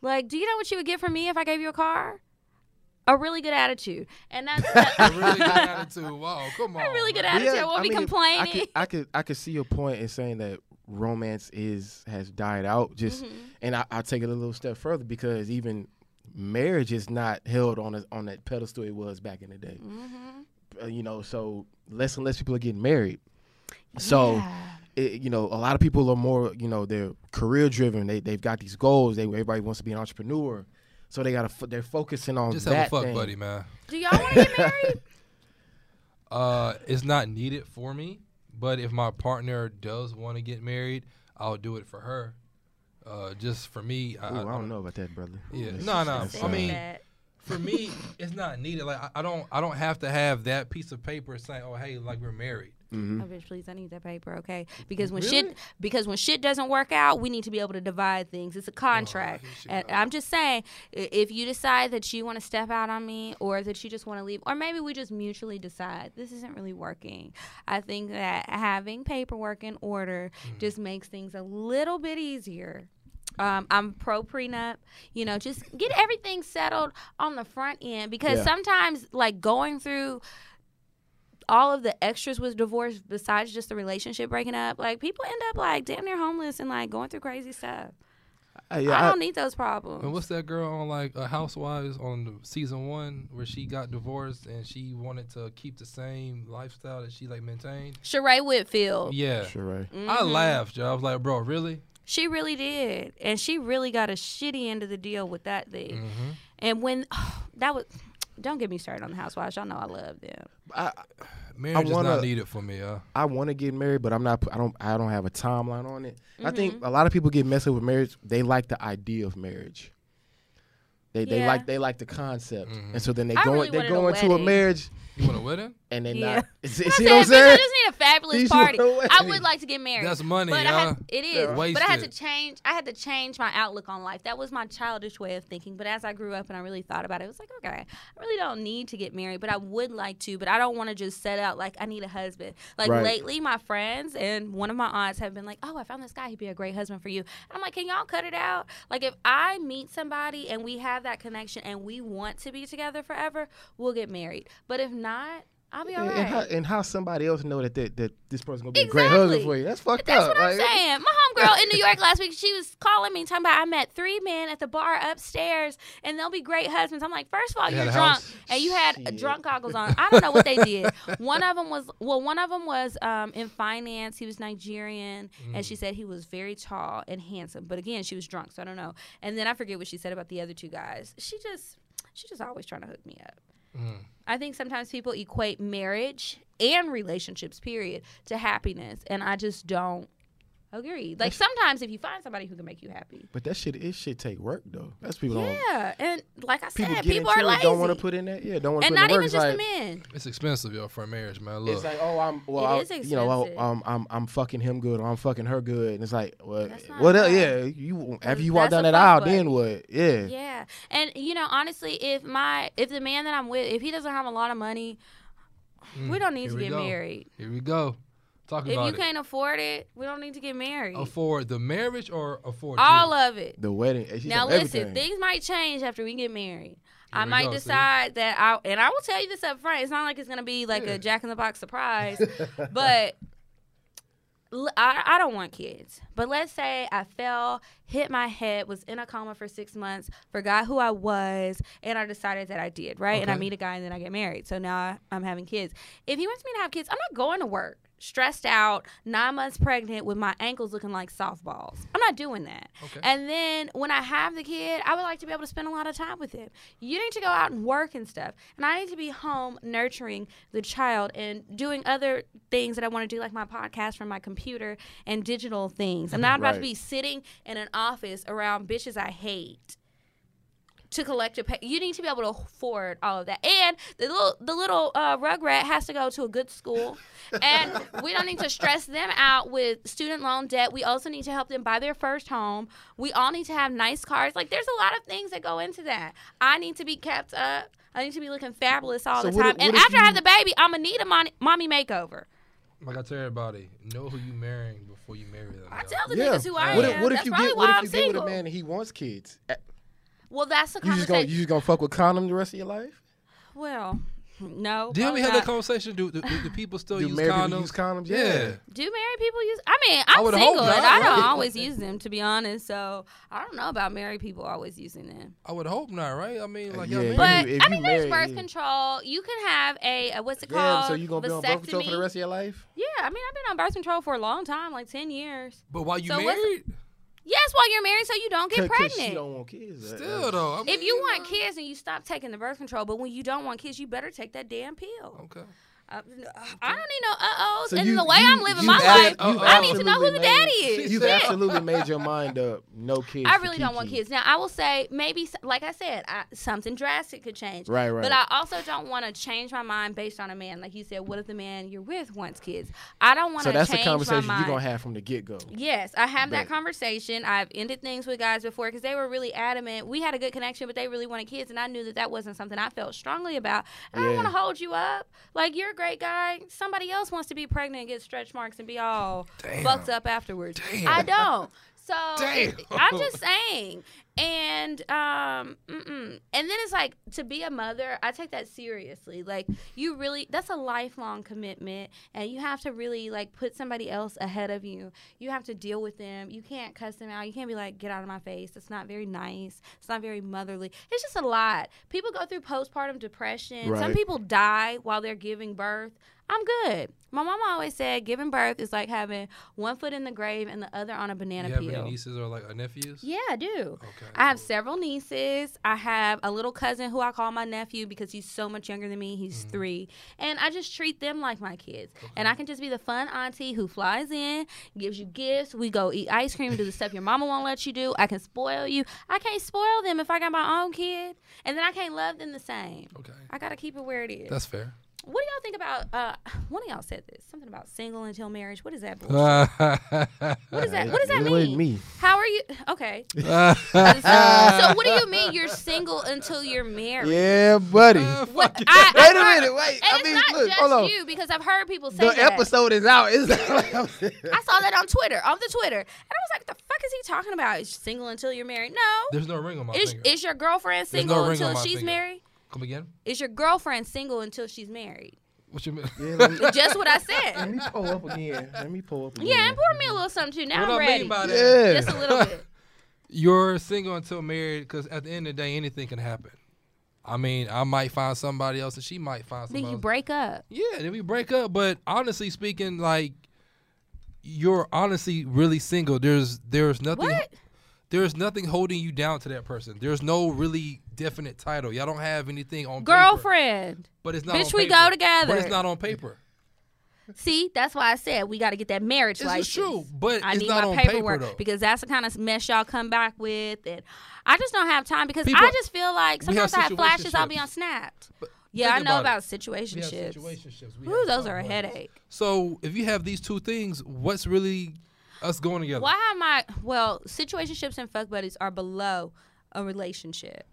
Like, do you know what you would get from me if I gave you a car? A really good attitude, and that's [LAUGHS] A really good attitude. Wow, come on. a really good attitude. Yeah, I won't be mean, complaining. I could, I could I could see your point in saying that romance is has died out. Just Mm-hmm. and I, I'll take it a little step further because even marriage is not held on a, on that pedestal it was back in the day. Mm-hmm. Uh, you know, so less and less people are getting married. So. Yeah. It, you know, a lot of people are more, you know, they're career driven. They they've got these goals. They everybody wants to be an entrepreneur, so they got to they're focusing on Just that have a fuck thing. buddy, man. do y'all want to get married? [LAUGHS] Uh, it's not needed for me, but if my partner does want to get married, I'll do it for her. Uh, just for me, I, Ooh, I don't know about that, brother. Yeah, That's- no, no. that's, I mean, that. for me, it's not needed. Like I, I don't, I don't have to have that piece of paper saying, "Oh, hey, like we're married." Mhm. Oh, bitch, please, I need that paper, okay? Because when Really? shit, because when shit doesn't work out, we need to be able to divide things. It's a contract, here she and. I'm just saying, if you decide that you want to step out on me, or that you just want to leave, or maybe we just mutually decide this isn't really working. I think that having paperwork in order Mm. just makes things a little bit easier. Um, I'm pro prenup. You know, just get everything settled on the front end because Yeah. sometimes, like going through all of the extras with divorce, besides just the relationship breaking up, like people end up like damn near homeless and like going through crazy stuff. I, yeah, I I- don't need those problems. And what's that girl on like uh, Housewives on the season one where she got divorced and she wanted to keep the same lifestyle that she like maintained? Sheree Whitfield. Yeah, sure, right. Mm-hmm. I laughed. Yo. I was like, bro, really? She really did, and she really got a shitty end of the deal with that thing. Mm-hmm. And when [SIGHS] that was, don't get me started on the Housewives. Y'all know I love them. I Marriage is wanna- not needed for me. Uh. I want to get married, but I'm not. I don't. I don't have a timeline on it. I Mm-hmm. think a lot of people get messed up with marriage. They like the idea of marriage. They they Yeah. like they like the concept, Mhm. and so then they I go really they go a into a wedding. marriage You want a wedding? [LAUGHS] and they Yeah. not. [LAUGHS] See, I'm see what I'm saying, bitch, I just need a fabulous [LAUGHS] These party. were I would like to get married. That's money, But I yeah. had, it is. Yeah. But I had to change. I had to change my outlook on life. That was my childish way of thinking. But as I grew up and I really thought about it, it was like, okay, I really don't need to get married, but I would like to. But I don't want to just set out like I need a husband. Like Right. lately, my friends and one of my aunts have been like, oh, I found this guy. He'd be a great husband for you. And I'm like, can y'all cut it out? Like if I meet somebody and we have that connection and we want to be together forever, we'll get married. But if not, I'll be all And, right. and how, and how somebody else know that that, that this person's gonna be a great husband for you? That's fucked up. That's up. what I'm Like, saying. My homegirl in New York last week, she was calling me talking about I met three men at the bar upstairs and they'll be great husbands. I'm like, first of all, They you're drunk house? and you had Shit. drunk goggles on. I don't know what they did. [LAUGHS] One of them was well, one of them was um, in finance. He was Nigerian, and she said he was very tall and handsome. But again, she was drunk, so I don't know. And then I forget what she said about the other two guys. She just she just always trying to hook me up. I think sometimes people equate marriage and relationships, period, to happiness, and I just don't agree. Like sometimes, if you find somebody who can make you happy, But that shit it should take work though. That's people don't. yeah, and like I People said, get people into are it, lazy, don't want to put in that. Yeah, don't want to and put in not the work. even It's just like, the men. It's expensive, yo, for a marriage, man. Look, It's like, oh, I'm well, It I- is you know, expensive. um, I'm I'm fucking him good, or I'm fucking her good, and it's like, well, That's what? el- Yeah, you after you walk down that aisle, buddy. then what? Yeah, Yeah, and you know, honestly, if my if the man that I'm with, if he doesn't have a lot of money, mm, we don't need to get go. married. Here we go. Talk If you it. can't afford it, we don't need to get married. afford the marriage or afford All you? of it. the wedding. eh, Now listen, everything. things might change after we get married. I might go, see? decide that I and I will tell you this up front. It's not like it's gonna be like Yeah. a Jack in the Box surprise, [LAUGHS] but I don't want kids. But let's say I fell, hit my head, was in a coma for six months, forgot who I was, and I decided that I did right. And I meet a guy and then I get married. So now I, I'm having kids. If he wants me to have kids, I'm not going to work. Stressed out, nine months pregnant with my ankles looking like softballs. I'm not doing that. Okay. And then when I have the kid, I would like to be able to spend a lot of time with him. You need to go out and work and stuff. And I need to be home nurturing the child and doing other things that I want to do, like my podcast from my computer and digital things. I'm not about to be sitting in an office around bitches I hate to collect a pay. You need to be able to afford all of that. And the little the little uh, rugrat has to go to a good school. And we don't need to stress them out with student loan debt. We also need to help them buy their first home. We all need to have nice cars. Like there's a lot of things that go into that. I need to be kept up. I need to be looking fabulous all So the time. if- and what if after I have the baby, I'm gonna need a mon- mommy makeover. Like I tell everybody, know who you marrying before you marry them. I tell the Yeah. niggas who I what am. if, what if That's you get why what if I'm you get with a man and he wants kids? Well, that's the You just gonna you just gonna fuck with condom the rest of your life? well, no. Didn't we have that conversation? Do, do, do, do people still Do use married people condoms? use condoms? Yeah. Yeah. Do married people use? I mean, I'm would hope single and not, I don't right? always use them, to be honest. So I don't know about married people always using them. I would hope not, right? I mean, like Yeah, y'all you- married. But I you mean, there's birth yeah. control. You can have a, a what's it Yeah, called? so you gonna be on birth control for the rest of your life? Yeah, I mean, I've been on birth control for a long time, like ten years. But while you So married, Yes, while you're married, so you don't get 'Cause- 'cause pregnant. She don't want kids. Still uh, though. I if mean, you want know. kids and you stop taking the birth control, but when you don't want kids, you better take that damn pill. Okay. Uh, I don't need no uh ohs. So and you- the way you- I'm living my ab- life, I need to know who the daddy is. You've absolutely made your [LAUGHS] mind up. No kids. I really don't want kids. Now, I will say maybe, like I said, I, something drastic could change. Right, right. But I also don't want to change my mind based on a man. Like you said, what if the man you're with wants kids? I don't want to. So to that's the change my conversation you're gonna have from the get go. Yes, I have that conversation. I've ended things with guys before because they were really adamant. We had a good connection, but they really wanted kids, and I knew that that wasn't something I felt strongly about. And I don't want to hold you up. Like you're a great guy. Somebody else wants to be pregnant and get stretch marks and be all Damn. fucked up afterwards. Damn. I don't. So Damn. I'm just saying. And um, mm-mm. and then it's like to be a mother. I take that seriously. Like you really, that's a lifelong commitment, and you have to really like put somebody else ahead of you. You have to deal with them. You can't cuss them out. You can't be like, get out of my face. It's not very nice. It's not very motherly. It's just a lot. People go through postpartum depression. Some people die while they're giving birth. I'm good. My mama always said giving birth is like having one foot in the grave and the other on a banana You have peel. any nieces or like nephews? Yeah, I do. Okay. I have several nieces. I have a little cousin who I call my nephew because he's so much younger than me. He's Mm-hmm. three. And I just treat them like my kids. And I can just be the fun auntie who flies in, gives you gifts. We go eat ice cream, do the stuff your mama won't let you do. I can spoil you. I can't spoil them if I got my own kid. And then I can't love them the same. Okay. I got to keep it where it is. That's fair. What do y'all think about, uh, [SIGHS] one of y'all said this, something about single until marriage. What is that bullshit? [LAUGHS] What is that? What does that It wasn't mean? me. How are you? Okay. [LAUGHS] so what do you mean you're single until you're married? Yeah, buddy. What, I, Wait a I heard- minute, wait. And I it's mean, not look, just hold on. you because I've heard people say The that. episode is out. [LAUGHS] It's I saw that on Twitter, on the Twitter, and I was like, "The fuck is he talking about? Is single until you're married? No. There's no ring on my Is finger. is your girlfriend single no until she's finger. married? Come again? Is your girlfriend single until she's married? What you mean? Yeah, me, Just what I said. let me pull up again. Let me pull up again. Yeah, and pour me a little something too. Now what I'm I ready. mean by that? Yeah. Just a little [LAUGHS] bit. You're single until married because at the end of the day, anything can happen. I mean, I might find somebody else, and she might find somebody Then you else. break up. Yeah, then we break up. But honestly speaking, like you're honestly really single. There's there's nothing What? there's nothing holding you down to that person. There's no really definite title. Y'all don't have anything on paper. Girlfriend. But it's not Bitch, we go together. But it's not on paper. See, that's why I said we got to get that marriage license. is true, but I it's need not my on paperwork paper though. because that's the kind of mess y'all come back with, and I just don't have time because People- I just feel like we have sometimes I have flashes. I'll be on. Snapped. But Yeah, I know about it. about situationships. situationships. Ooh, those are a headache. So if you have these two things, what's really us going together? Why am I? Well, situationships and fuck buddies are below a relationship.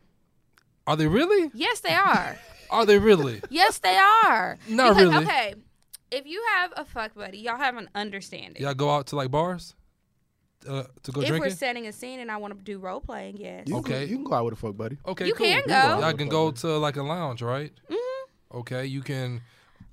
Are they really? Yes, they are. [LAUGHS] Are they really? yes, they are. Not because, really. Okay, if you have a fuck buddy, y'all have an understanding. Y'all go out to like bars? uh, to go if drinking? we're setting a scene and I want to do role playing, yes. You Okay. Can, you can go out with a fuck buddy. okay, You cool. can go. Y'all can go to like a lounge, right? hmm Okay, you can.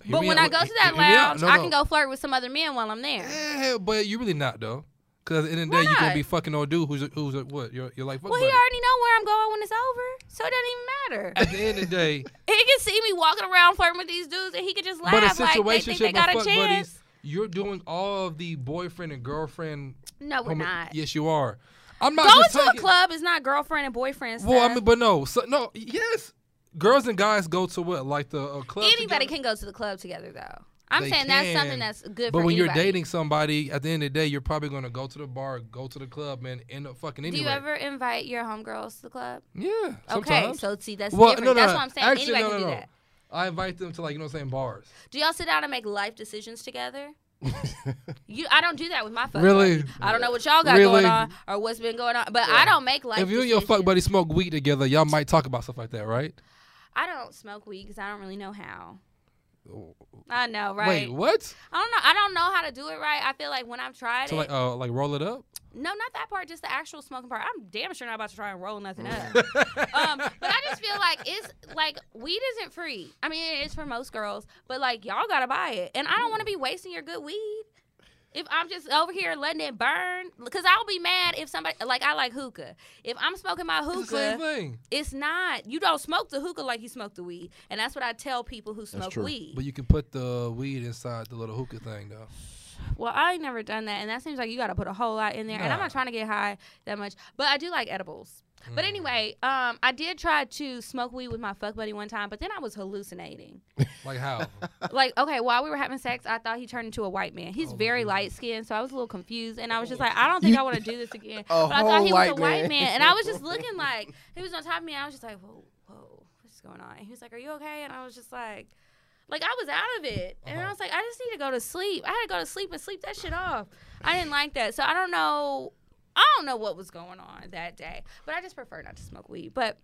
But when out- I go to that hear me out. lounge, No, I can go flirt with some other men while I'm there. Yeah, but you really not though. Cause at the end of the Why day, you're gonna not? be fucking old dude who's a, who's a, what? You're, you're like fuck Well, he buddy. already know where I'm going when it's over, so it doesn't even matter. At the end of the day, [LAUGHS] he can see me walking around flirting with these dudes, and he could just laugh but a like they think situationship they with got a fuck chance. buddies, you're doing all of the boyfriend and girlfriend. No, we're homo- not. Yes, you are. I'm not Going just to a taking- club is not girlfriend and boyfriend stuff. Well, I mean, but no, so, no, yes, girls and guys go to what like the uh, club. Anybody together? can go to the club together, though. I'm saying that's something that's good But when you're dating somebody, at the end of the day, you're probably gonna go to the bar, go to the club, and end up fucking anyway. Do you ever invite your homegirls to the club? Yeah. Sometimes. Okay, so see that's Well, different. no, no, that's no. what I'm saying. Actually, Anybody no, can do no. that. I invite them to like you know what I'm saying bars. Do y'all sit down and make life decisions together? [LAUGHS] you, I don't do that with my fuck Really? buddy. I don't know what y'all got Really? going on or what's been going on, but I don't make life. if you and your fuck buddy smoke weed together, y'all might talk about stuff like that, right? I don't smoke weed because I don't really know how. I know, right? Wait, what? I don't know. I don't know how to do it right. I feel like when I've tried So it, like, uh, like roll it up. no, not that part, just the actual smoking part. I'm damn sure not about to try and roll nothing up. [LAUGHS] um, but I just feel like it's like weed isn't free. I mean, it is for most girls, but like y'all gotta buy it, and I don't want to be wasting your good weed. If I'm just over here letting it burn, because I'll be mad if somebody like I like hookah. If I'm smoking my It's the same hookah, thing. it's not. You don't smoke the hookah like you smoke the weed, and that's what I tell people who smoke true. weed. But you can put the weed inside the little hookah thing, though. Well, I ain't never done that, and that seems like you got to put a whole lot in there. And I'm not trying to get high that much, but I do like edibles. Mm. But anyway, um, I did try to smoke weed with my fuck buddy one time, but then I was hallucinating. [LAUGHS] Like how? like, okay, while we were having sex, I thought he turned into a white man. He's Oh, very goodness. light skinned, so I was a little confused, and I was just like, I don't think I want to do this [LAUGHS] again. A but I whole thought he was a white white man. man, and I was just looking like he was on top of me. And I was just like, whoa, whoa, what's going on? And he was like, Are you okay? And I was just like. Like I was out of it, and I Uh-huh. was like, I just need to go to sleep. I had to go to sleep and sleep that shit off. I didn't like that, so I don't know. I don't know what was going on that day, but I just prefer not to smoke weed. But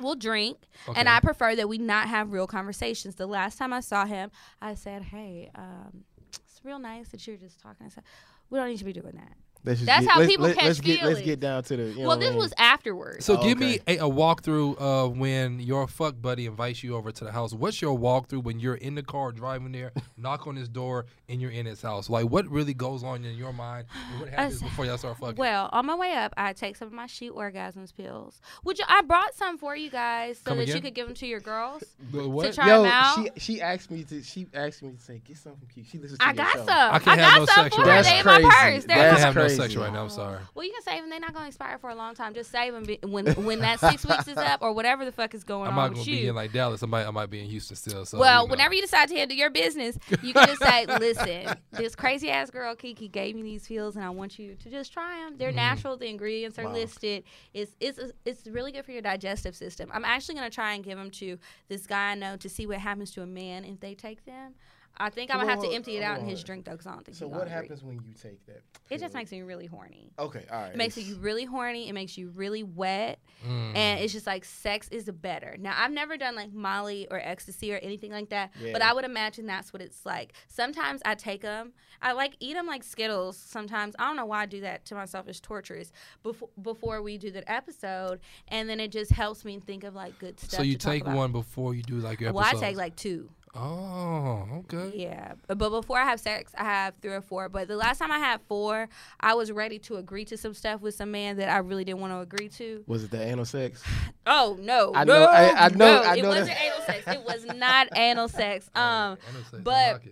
we'll drink, and I prefer that we not have real conversations. The last time I saw him, I said, "Hey, um, it's real nice that you're just talking." I said, "We don't need to be doing that." Let's just That's get, how let's, people let, catch let's get let's feelings. get down to the. You know well, what I this mean? was afterwards. So Oh, give me a, a walkthrough of when your fuck buddy invites you over to the house. What's your walkthrough when you're in the car driving there, [LAUGHS] knock on his door, and you're in his house? Like what really goes on in your mind? What happens s- before y'all start fucking? Well, on my way up, I take some of my shoot orgasms pills. Would you? I brought some for you guys so Come that you could give them to your girls. The [LAUGHS] To what? try Yo, them out. she she asked me to she asked me to say get something from Kiki. She listens to I got show. some. I I, can't have got no some sex for right her. They in my purse. They're That's can't in my have no crazy. sex right now. I'm sorry. Well, you can save them. They're not going to expire for a long time. Just save them be- when when that six [LAUGHS] weeks is up or whatever the fuck is going I'm on not gonna you. be in like Dallas. I might I might be in Houston still. So well, you know. whenever you decide to handle your business, you can just say, [LAUGHS] "Listen, this crazy ass girl Kiki gave me these pills, and I want you to just try them. They're Mhm. natural. The ingredients are Wow. listed. It's it's it's really good for your digestive system. I'm actually gonna try and give them to this guy I know to see what happens to a man if they take them. I think I'm gonna have to empty it out in his drink though, because I don't think So he's what gonna agree. happens when you take that? It just makes me really horny. Okay, all right. It makes you really horny. It makes you really wet. Mm. and it's just like sex is better. Now I've never done like Molly or ecstasy or anything like that, but I would imagine that's what it's like. Sometimes I take them, I like eat them like Skittles. Sometimes I don't know why I do that to myself. It's torturous. Before before we do the episode, and then it just helps me think of like good stuff. so you take one before you do like your Well, I take like two. Oh, okay. Yeah, but but before I have sex, I have three or four. But the last time I had four, I was ready to agree to some stuff with some man that I really didn't want to agree to. Was it the anal sex? [SIGHS] Oh no! I know- no, I- I know- no, I it wasn't anal sex. It was [LAUGHS] not anal sex. Um, I know sex, but- I yeah.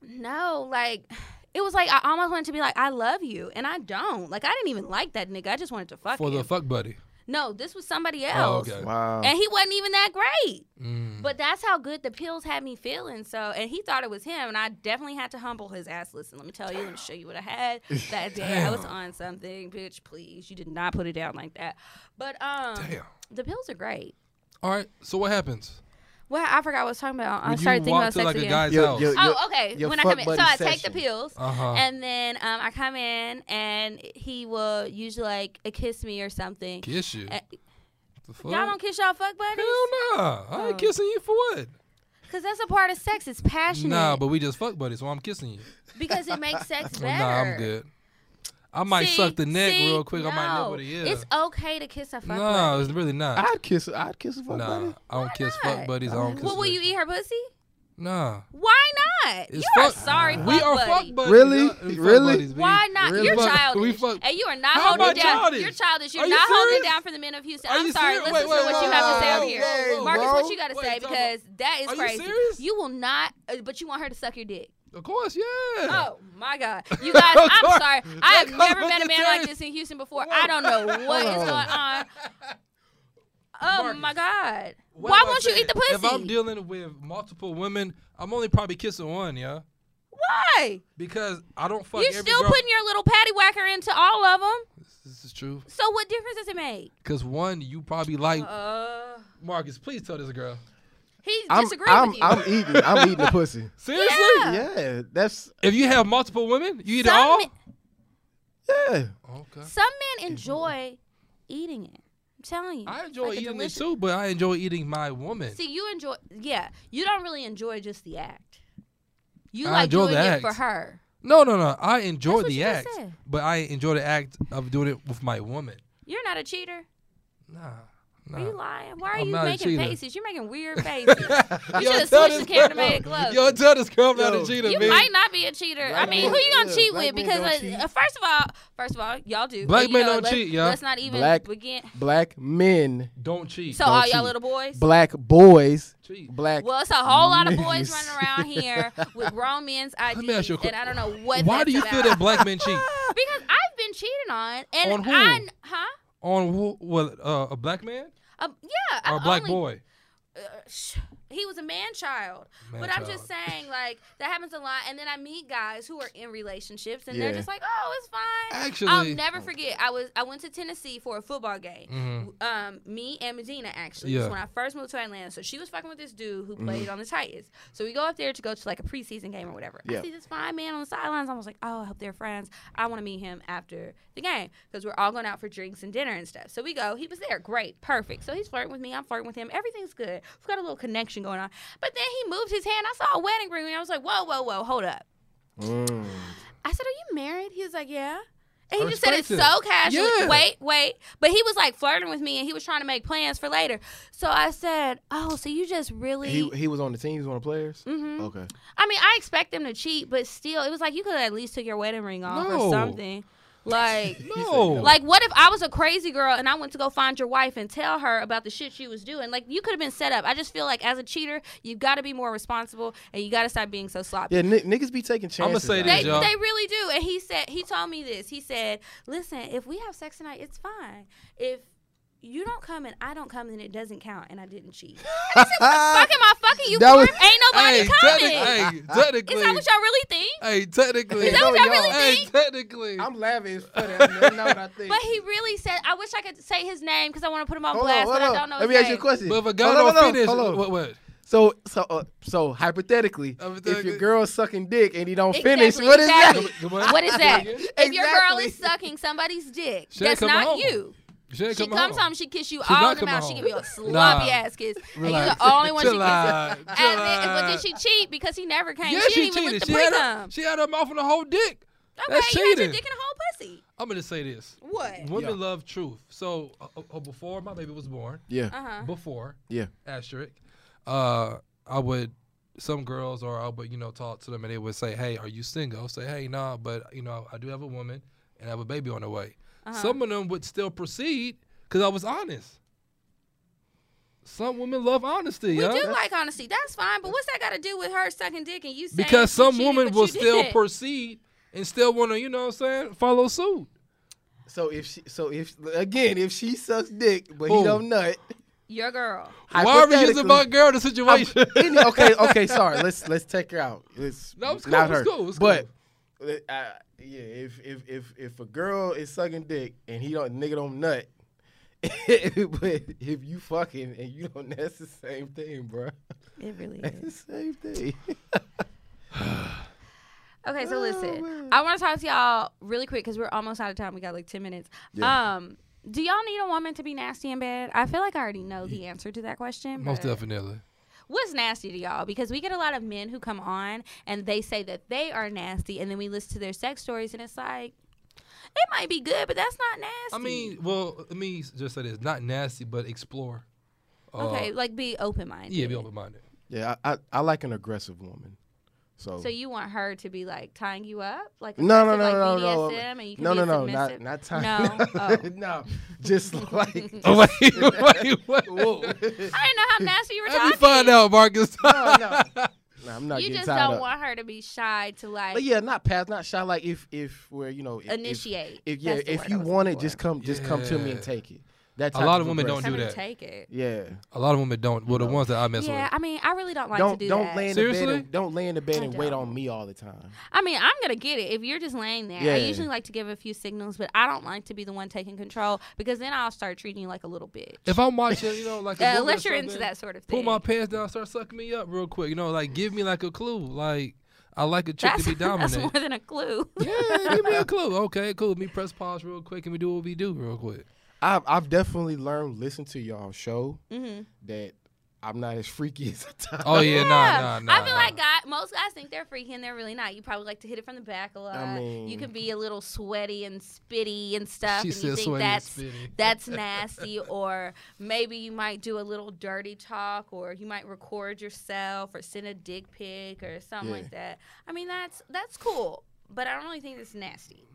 no, like [SIGHS] it was like I almost wanted to be like I love you, and I don't. Like I didn't even like that nigga. I just wanted to fuck for him. the fuck buddy. No, this was somebody Oh, else, okay. Wow. and he wasn't even that great. Mm. But that's how good the pills had me feeling. So, and he thought it was him, and I definitely had to humble his ass. Listen, let me tell you, let me show you what I had [LAUGHS] that day. I was on something, bitch. Please, you did not put it down like that. But um, Damn. the pills are great. All right. So what happens? Well, I forgot what I was talking about. I When started you thinking walk about to sex like again. guy's Yo- house. yo- oh, okay. When I come in, so buddy I take the pills, Uh huh. and then um, I come in, and he will usually like kiss me or something. Kiss you. Uh, y'all don't kiss y'all fuck buddies? Hell nah. I ain't Oh. kissing you for what? Cause that's a part of sex. It's passionate. Nah, but we just fuck buddies, so I'm kissing you. because it makes sex better. [LAUGHS] Well, nah, I'm good. I might See? suck the neck See? real quick. I might know No. what it is. It's okay to kiss a fuck no, buddy. it's really not. I'd kiss. I'd kiss a fuck nah, buddy. I don't Why kiss not? fuck buddies. I don't kiss. Well, will you eat her pussy? Nah. Why not? It's you are fuck- sorry, We are buddy. fuck buddies. Really? fuck Really? buddies, Why not? Really? You're childish, we fuck- and you are not How holding am I down. childish? You're childish. You're Are you not holding down for the men of Houston. Are I'm sorry. serious? Listen Wait, to wait, what you wait, have to say whoa, out here, whoa, whoa, Marcus. What you got to say because that is crazy. You will not, uh, but you want her to suck your dick. Of course, yeah. Oh my God, [LAUGHS] you guys! I'm sorry. I have never met a man like this in Houston before. I don't know what is going on. [LAUGHS] Oh Marcus, my God! Why won't you eat the pussy? If I'm dealing with multiple women, I'm only probably kissing one, yeah. Why? Because I don't fuck You're still girl. putting your little patty whacker into all of them. This is true. So what difference does it make? Because one, you probably like Uh, Marcus. Please tell this girl. He I'm. disagreed I'm. with you. I'm eating. I'm eating the pussy. [LAUGHS] Seriously? Yeah. Yeah, that's If you have multiple women, you eat it all. men- yeah. Okay. Some men enjoy eating it. I'm telling you. I enjoy like eating delicious- it too, but I enjoy eating my woman. See, you enjoy. Yeah, you don't really enjoy just the act. You I like enjoy doing the it act. for her. No, no, no. I enjoy That's what the you just act, said. but I enjoy the act of doing it with my woman. You're not a cheater. Nah, Are you nah. lying? Why are I'm you making cheater. faces? You're making weird [LAUGHS] faces. You Yo, should have tell switched this the camera to make it close. Yo, tell this girl I'm not a cheater, You man. might not be a cheater. I mean, men- who you gonna yeah, cheat with? Because don't uh, cheat. uh, first of all, first of all, y'all do. Black men know, don't let's- cheat, yeah. Let's not even Black- begin. Black men, Don't cheat. So don't all y'all little boys. black boys, cheat. black. Well, it's a whole lot of boys running around here [LAUGHS] with grown men's me ask you a que- and I don't know what. Why that's do you about. feel that black men cheat? [LAUGHS] Because I've been cheated on, and On who? I, huh? On who? What? Uh, a black man Um, yeah, or a I've black only- boy? uh, sh- he was a man child. Man but I'm just saying, like, [LAUGHS] that happens a lot. And then I meet guys who are in relationships and they're just like, oh, it's fine. Actually, I'll never forget. I was I went to Tennessee for a football game. Mhm. Um, me and Medina actually. Yeah. When I first moved to Atlanta. So she was fucking with this dude who played on the Titans. So we go up there to go to like a preseason game or whatever. Yeah. I see this fine man on the sidelines. I was like, oh, I hope they're friends. I want to meet him after the game because we're all going out for drinks and dinner and stuff. So we go. He was there. Great. Perfect. So he's flirting with me. I'm flirting with him. Everything's good. We've got a little connection going on. But then he moved his hand. I saw a wedding ring. And I was like, whoa, whoa, whoa, hold up. Mm. I said, "Are you married?" He was like, "Yeah." And he I just said it so casually. Yeah. Wait, wait. But he was like flirting with me, and he was trying to make plans for later. So I said, "Oh, so you just really?" He he was on the team. He was one of the players. hmm Okay. I mean, I expect them to cheat, but still, it was like you could at least took your wedding ring off No. or something. Like, No. like what if I was a crazy girl and I went to go find your wife and tell her about the shit she was doing? Like, you could have been set up. I just feel like as a cheater, you've got to be more responsible and you got to stop being so sloppy. Yeah, n- niggas be taking chances. I'ma say out this, They, y'all. they really do. And he said he told me this. He said, "Listen, if we have sex tonight, it's fine. If you don't come and I don't come, then it doesn't count, and I didn't cheat. [LAUGHS] Fuck am I fucking you That for? was- Ain't nobody hey, coming. technic- hey, technically, Is that what y'all really think? hey, technically, Is that what No, y'all really y'all- hey, think? technically, I'm laughing. It's funny. I know what I think. But he really said, I wish I could say his name because I want to put him on hold blast, on, hold but I don't know Let his me ask you name. a question. but if a Hold guy on, don't hold on, finish, hold on. what? What? So so uh, so hypothetically, if Hypothetically. your girl's sucking dick and he don't Exactly, finish, what is exactly. that? What is that? Exactly. If your girl is sucking somebody's dick, She that's coming not home. you. She ain't She coming comes home. home, she kiss you She's all in the coming mouth. She give you a sloppy Nah. ass kiss, and you're the only one she Chill kisses. out. And then, but did she cheat because he never came? Yeah, she, she didn't even cheated. She had, pre-cum. her, she had her mouth on the whole dick. Okay, That's you had your cheating. dick in a whole pussy. I'm gonna say this. What? Women Yeah. love truth. So uh, uh, before my baby was born, Yeah, Uh huh. before yeah. asterisk, uh, I would some girls or I would you know talk to them and they would say, "Hey, are you single?" Say, "Hey, nah, but you know I do have a woman and I have a baby on the way." Uh-huh. Some of them would still proceed because I was honest. Some women love honesty, We yeah. do like honesty. That's fine, but what's that got to do with her sucking dick and you saying because some women will still didn't? proceed and still want to, you know what I'm saying, follow suit. So if she, so if again, if she sucks dick but Who? he don't nut, Your girl. Why are we using hypothetically- about girl the situation? Any- okay, okay, sorry. Let's let's take her out. It's No, it's cool, not it's her. cool, it's but yeah, if if if if a girl is sucking dick and he don't nigga don't nut, [LAUGHS] but if you fucking and you don't, [LAUGHS] that's the same thing, bro. It really That's the same thing. [SIGHS] Okay, so [SIGHS] Oh, listen, man. I want to talk to y'all really quick because we're almost out of time. We got like ten minutes. Yeah. Um, do y'all need a woman to be nasty in bed? I feel like I already know the answer to that question. Most but definitely. What's nasty to y'all? Because we get a lot of men who come on and they say that they are nasty, and then we listen to their sex stories, and it's like, It might be good, but that's not nasty. I mean, well, let me just say this: not nasty, but explore. Uh, okay, like be open minded. Yeah, be open minded. Yeah, I, I I like an aggressive woman. So, So you want her to be like tying you up, like no, no, no, like no, no, BDSM, and you can no, be no, no, submissive? not not time. No, oh. [LAUGHS] no, just like [LAUGHS] Oh wait, wait, wait. [LAUGHS] whoa. I didn't know how nasty you were Let talking. me find out, Marcus. no, no. Nah, I'm not you just tied don't up. want her to be shy to like But yeah, not past, not shy. Like if if where you know if, if- initiate. If, yeah, if you want looking it, just come, just come to me and take it. That A lot of of women don't do that. take it. Yeah. A lot of women don't. Well, the ones that I mess Yeah, with. I mean, I really don't like don't to do don't that. lay in the bed. Seriously? And, don't lay in the bed I and wait don't. on me all the time. I mean, I'm gonna get it if you're just laying there. I Yeah. usually like to give a few signals, but I don't like to be the one taking control because then I'll start treating you like a little bitch. If I'm watching, you know, like a Uh, [LAUGHS] unless you're into that sort of thing, pull my pants down, start sucking me up real quick. You know, like give me like a clue. Like I like a chick that's, to be [LAUGHS] that's dominant. more than a clue. yeah, give me a [LAUGHS] clue. Okay, cool. Me press pause real quick and we do what we do real quick. I've I've definitely learned listen to y'all show hmm that I'm not as freaky [LAUGHS] as I thought. Oh yeah, nah, nah, nah. I feel nah. like guy, most guys think they're freaky and they're really not. You probably like to hit it from the back a lot. mean- you can be a little sweaty and spitty and stuff, She and you think sweaty and that's spitty. that's [LAUGHS] nasty. or maybe you might do a little dirty talk, or you might record yourself, or send a dick pic, or something Yeah. like that. I mean, that's that's cool, but I don't really think it's nasty.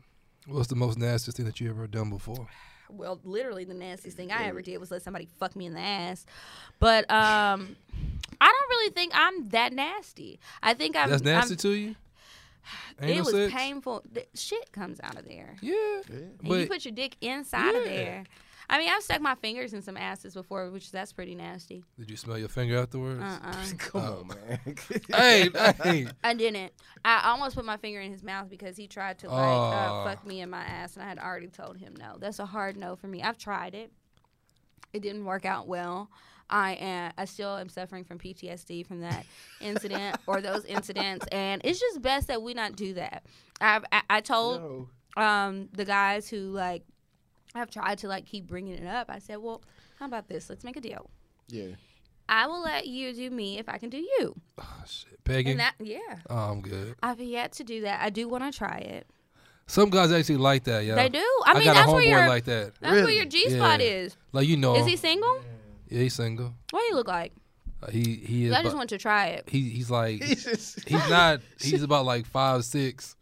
What's the most nastiest thing that you ever done before? Well, literally the nastiest thing I ever did was let somebody fuck me in the ass. But um, I don't really think I'm that nasty. I think I'm. That's nasty I'm, to you? [SIGHS] it was sex? painful. The shit comes out of there. Yeah, And you put your dick inside of there. I mean, I've stuck my fingers in some asses before, which that's pretty nasty. did you smell your finger afterwards? Uh-uh. [LAUGHS] Come Oh. on, man. [LAUGHS] [LAUGHS] hey, hey, I didn't. I almost put my finger in his mouth because he tried to like Oh. uh, fuck me in my ass, and I had already told him no. That's a hard no for me. I've tried it. It didn't work out well. I am. I still am suffering from PTSD from that incident or those incidents, and it's just best that we not do that. I've, I, I told No. um, the guys who like have tried to like keep bringing it up. I said, well, how about this? Let's make a deal. Yeah. I will let you do me if I can do you. oh, shit. pegging. And that, yeah. oh, I'm good. I've yet to do that. I do want to try it. Some guys actually like that, yeah. They do. I mean, got that's where homeboy your like that. that's where your G spot Yeah. is. Like you know, Is he single? yeah, he's single. What do you look like? Uh, he he is. I just want to try it. he he's like [LAUGHS] He's [LAUGHS] he's not. He's about like five six.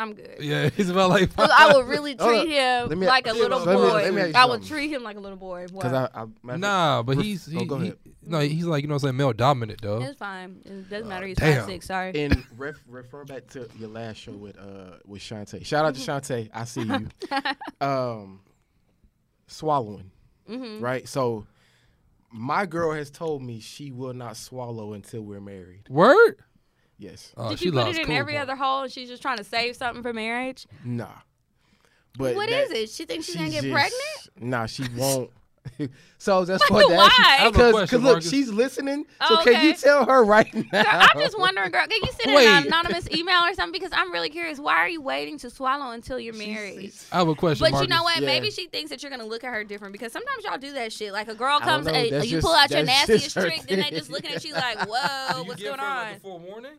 I'm good. Yeah, [LAUGHS] he's about like five. I would really treat him me- like a little let me- boy. let me ask you I would something. treat him like a little boy. Because Wow. I, I Nah, but Ref- he's he, oh, go he- ahead. no, he's like you know what I'm saying male dominant though. It's fine. It doesn't matter. He's damn. five six. Sorry. And ref, refer back to your last show with uh with Shantae. Shout out to [LAUGHS] Shantae. I see you. um, swallowing, hmm right? So, my girl has told me she will not swallow until we're married. Word. Yes. Oh, Did she you put it in cool every boy. other hole and she's just trying to save something for marriage? Nah. But What that- is it? She thinks she's, gonna get just- pregnant? Nah, she [LAUGHS] won't. [LAUGHS] so that's Why? what that. I have a Because look, Marcus. she's listening. Oh, So can you tell her right now? Girl, I'm just wondering, girl. Can you send Wait. an anonymous email or something? Because I'm really curious. Why are you waiting to swallow until you're married? I have a question. But Marcus. you know what? Yeah. Maybe she thinks that you're gonna look at her different because sometimes y'all do that shit. Like a girl comes, know. and you just- pull out your nastiest trick, then they just looking at [LAUGHS] you like, "Whoa, you what's give going her, on?" Like, a forewarning?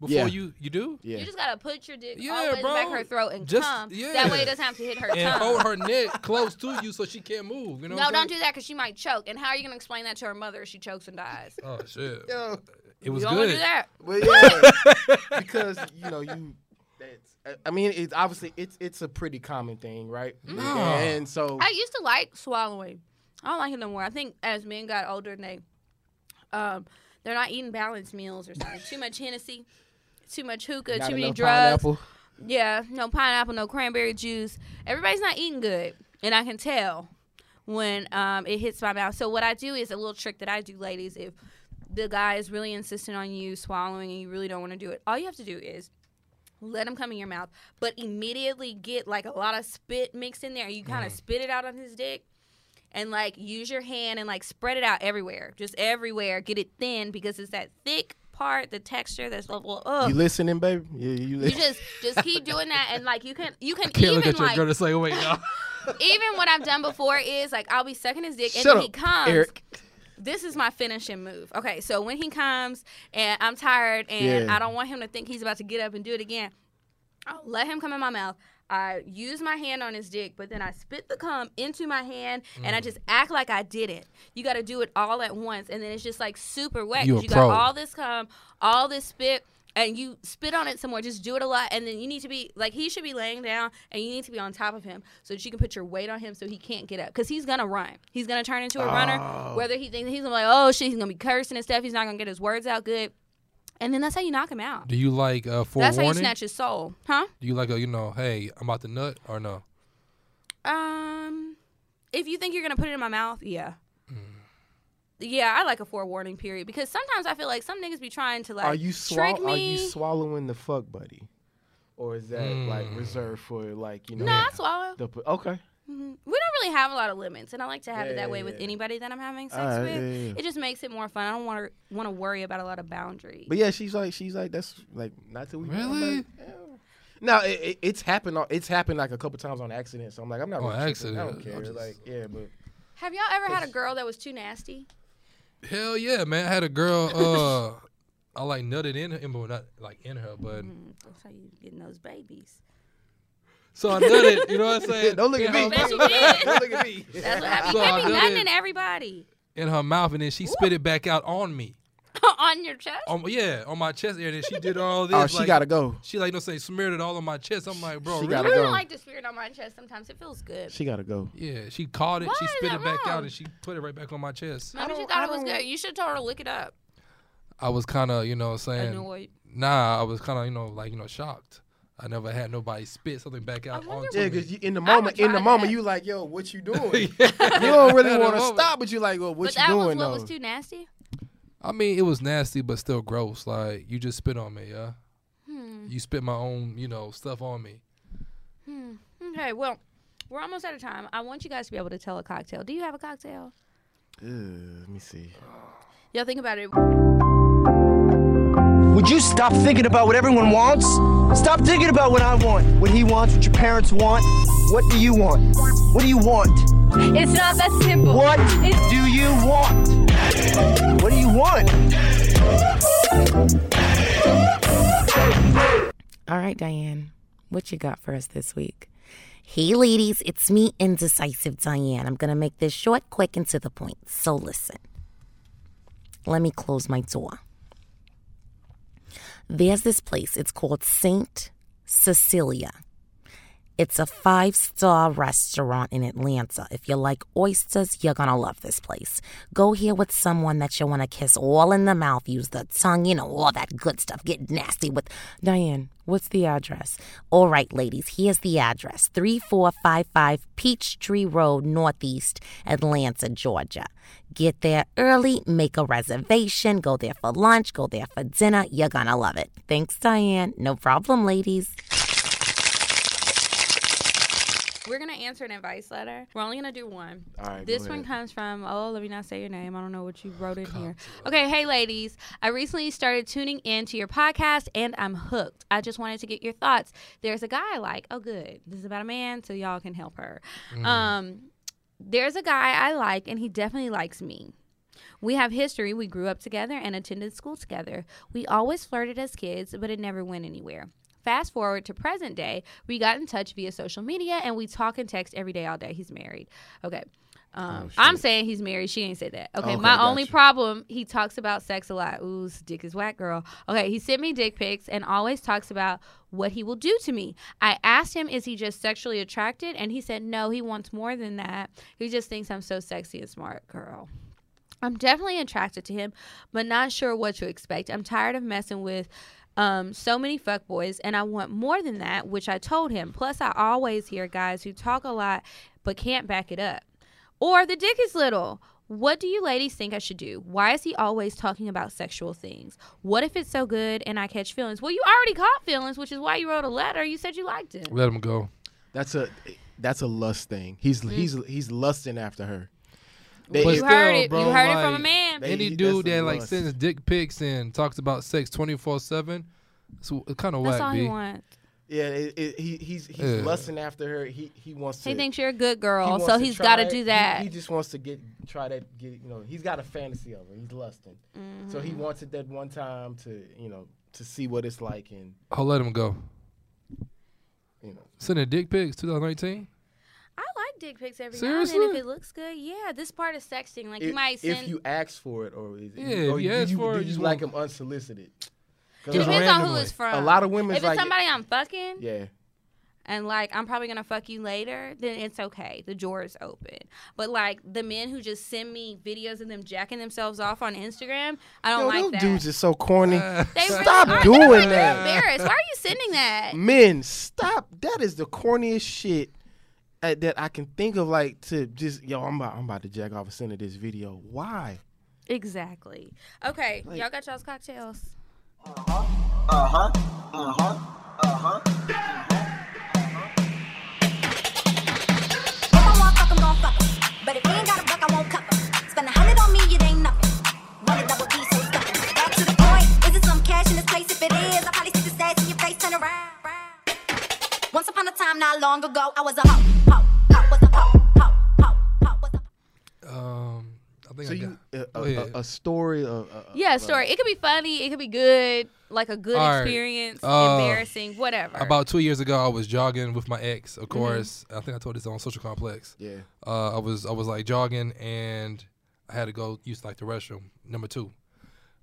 Before Yeah. you you do? yeah. You just gotta put your dick Yeah, all the way in back her throat and Just- come. yeah. That way it doesn't have to hit her [LAUGHS] And tongue. hold her neck close to you so she can't move. You know? no, what don't do that because she might choke. And how are you gonna explain that to her mother if she chokes and dies? Oh shit! Yo, It was you don't wanna good. do that. Well, yeah, [LAUGHS] because you know you. That's. I mean, it's obviously it's it's a pretty common thing, right? No. And so I used to like swallowing. I don't like it no more. I think as men got older, and they, um, they're not eating balanced meals or something. too much Hennessy, too much hookah, not too many drugs. pineapple. Yeah, no pineapple, no cranberry juice. Everybody's not eating good, and I can tell when um, it hits my mouth. So what I do is a little trick that I do, ladies. If the guy is really insistent on you swallowing and you really don't want to do it, all you have to do is let him come in your mouth, but immediately get like a lot of spit mixed in there. You kind of spit it out on his dick. And like use your hand and like spread it out everywhere, just everywhere. Get it thin because it's that thick part, the texture that's like, well, ugh. You listening, baby? Yeah, you You just just keep doing that, and like you can you [LAUGHS] can Can't look even at your like girl and say, oh, "Wait, no." [LAUGHS] even what I've done before is like I'll be sucking his dick, and Shut then he comes. Eric. This is my finishing move. Okay, so when he comes and I'm tired and Yeah. I don't want him to think he's about to get up and do it again, I'll let him come in my mouth. I use my hand on his dick, but then I spit the cum into my hand and I mm. just act like I didn't. You got to do it all at once, and then it's just like super wet. You 'cause you got all this cum, all this spit. And you spit on it somewhere. Just do it a lot, and then you need to be like he should be laying down, and you need to be on top of him so that you can put your weight on him so he can't get up because he's gonna run. He's gonna turn into a runner. Oh. Whether he thinks he's gonna be like, oh shit, he's gonna be cursing and stuff. He's not gonna get his words out good, and then that's how you knock him out. Do you like uh, forewarning? That's how you forewarning? snatch his soul, huh? Do you like a you know, hey, I'm about to nut or no? Um, if you think you're gonna put it in my mouth, yeah. Mm. Yeah, I like a forewarning period because sometimes I feel like some niggas be trying to like are you trick swall- Are you swallowing the fuck buddy, or is that like Mm. reserved for like you know? no, I swallow. The, okay. Mhm. We don't really have a lot of limits, and I like to have Yeah, it that yeah, way with anybody that I'm having sex Alright, with. yeah, yeah. It just makes it more fun. I don't want to want to worry about a lot of boundaries. But yeah, she's like she's like that's like not till we Really? like, yeah. No, it, it, it's happened. It's happened like a couple times on accident. So I'm like, I'm not. On really tripping. I don't care. Just- Like, yeah, but have y'all ever had a girl that was too nasty? Hell yeah, man. I had a girl. Uh, [LAUGHS] I like nutted in her, well, not like in her, but Mm, that's how you getting those babies. So I done it. You know what I'm [LAUGHS] saying? don't look at me. her Bet you mouth- did. don't look at me. [LAUGHS] That's what happened. So You I can't be done nothing in everybody in her mouth, and then she spit it back out on me. [LAUGHS] on your chest. On yeah, on my chest area. And then she did all oh, this. Oh, she like, gotta go. She like no say smeared it all on my chest. I'm like, bro, She really? gotta I go. don't like to smear it on my chest. Sometimes it feels good. She gotta go. Yeah, she caught it. Why she spit that it back out, and she put it right back on my chest. Maybe she don't- thought I it was good. You should have told her to lick it up. I was kind of, you know, saying, Annoyed. nah. I was kind of, you know, like, you know, shocked. I never had nobody spit something back out on onto Yeah, because in the moment, would in the try moment, you like, yo, what you [LAUGHS] doing? Yeah. you don't really want to stop, but you like, well, what but you that doing was what though? was too nasty. I mean, it was nasty, but still gross. Like you just spit on me, yeah. Hmm. You spit my own, you know, stuff on me. Hmm. Okay. Well, we're almost out of time. I want you guys to be able to tell a cocktale. Do you have a cocktale? Ugh, let me see. Y'all think about it. Would you stop thinking about what everyone wants? Stop thinking about what I want, what he wants, what your parents want. What do you want? What do you want? It's not that simple. What It's- do you want? What do you want? All right, Diane, what you got for us this week? Hey, ladies, it's me, Indecisive Diane. I'm going to make this short, quick, and to the point. So listen. Let me close my door. There's this place. It's called St. Cecilia. It's a five star restaurant in Atlanta. If you like oysters, you're gonna love this place. Go here with someone that you wanna kiss all in the mouth, use the tongue, you know, all that good stuff. Get nasty with. Diane, what's the address? All right, ladies, here's the address 3455 Peachtree Road, Northeast, Atlanta, Georgia. Get there early, make a reservation, go there for lunch, go there for dinner. You're gonna love it. Thanks, Diane. No problem, ladies. We're gonna answer an advice letter. We're only gonna do one. All right, This one ahead. comes from oh, let me not say your name. I don't know what you wrote in here. Okay, hey ladies. I recently started tuning in to your podcast and I'm hooked. I just wanted to get your thoughts. There's a guy I like. Oh good. This is about a man, so y'all can help her. Um there's a guy I like and he definitely likes me. We have history. We grew up together and attended school together. We always flirted as kids, but it never went anywhere. Fast forward to present day, we got in touch via social media and we talk and text every day, all day. He's married. Okay. Um, I'm saying he's married. She ain't say that. Okay. Okay, My only you. problem, he talks about sex a lot. Ooh, dick is whack, girl. Okay. He sent me dick pics and always talks about what he will do to me. I asked him, is he just sexually attracted? And he said, no, he wants more than that. He just thinks I'm so sexy and smart, girl. I'm definitely attracted to him, but not sure what to expect. I'm tired of messing with um, so many fuckboys, and I want more than that, which I told him. Plus, I always hear guys who talk a lot but can't back it up. Or the dick is little. What do you ladies think I should do? Why is he always talking about sexual things? What if it's so good and I catch feelings? Well, you already caught feelings, which is why you wrote a letter. You said you liked it. Let him go. That's a that's a lust thing. He's Mm. he's he's lusting after her. They- But You heard still, it. bro, you heard it from a man. They- Any dude that like lust. sends dick pics and talks about sex 24 seven, it's, it's kind of That's all whack, he b. wants. Yeah, it, it, he he's he's Yeah. lusting after her. He he wants to. He thinks you're a good girl, wants so to he's try got to do that. He, just wants to get try to get you know he's got a fantasy of her. He's lusting, so he Mm-hmm. wants it that one time to you know to see what it's like and I'll let him go. you know. Sending dick pics 2019. I like dick pics every now and then if it looks good. Yeah, this part of sexting, like you If, might send. if you ask for it, or is it, Yeah, or you ask you, for do it, you you like them unsolicited. it Just depends on who it's from. A lot of women If it's like somebody I'm fucking, yeah. and like I'm probably gonna fuck you later, then it's okay. The door is open. But like the men who just send me videos of them jacking themselves off on Instagram, I don't Yo, like those that. dudes are so corny. [LAUGHS] Uh, They really Stop are. doing They're that. embarrassed. Why are you sending that? Men, stop. That is the corniest shit Uh, that I can think of. Like to just yo, I'm about, I'm about to jack off and send her this video. Why? Exactly. Okay, y'all got y'all's cocktales. If I want fuck, I'm gon' fuck 'em. But if he ain't got a buck, I won't cuff 'em. Spend a hundred on me, it ain't nothing. Run a double D, Once upon a time, not long ago, I was a hoe, hoe, hoe, was a hoe, hoe, hoe, hoe, was a um, I think So I you got. a, Go a, ahead. a, a story of uh, Yeah, story. It could be funny. It could be good, like a good All right. experience, Uh, embarrassing, whatever. About two years ago, I was jogging with my ex. Mm-hmm. Of course, I think I told this on Social Complex. yeah. Uh, I was I was like jogging and I had to go use like the restroom. Number two,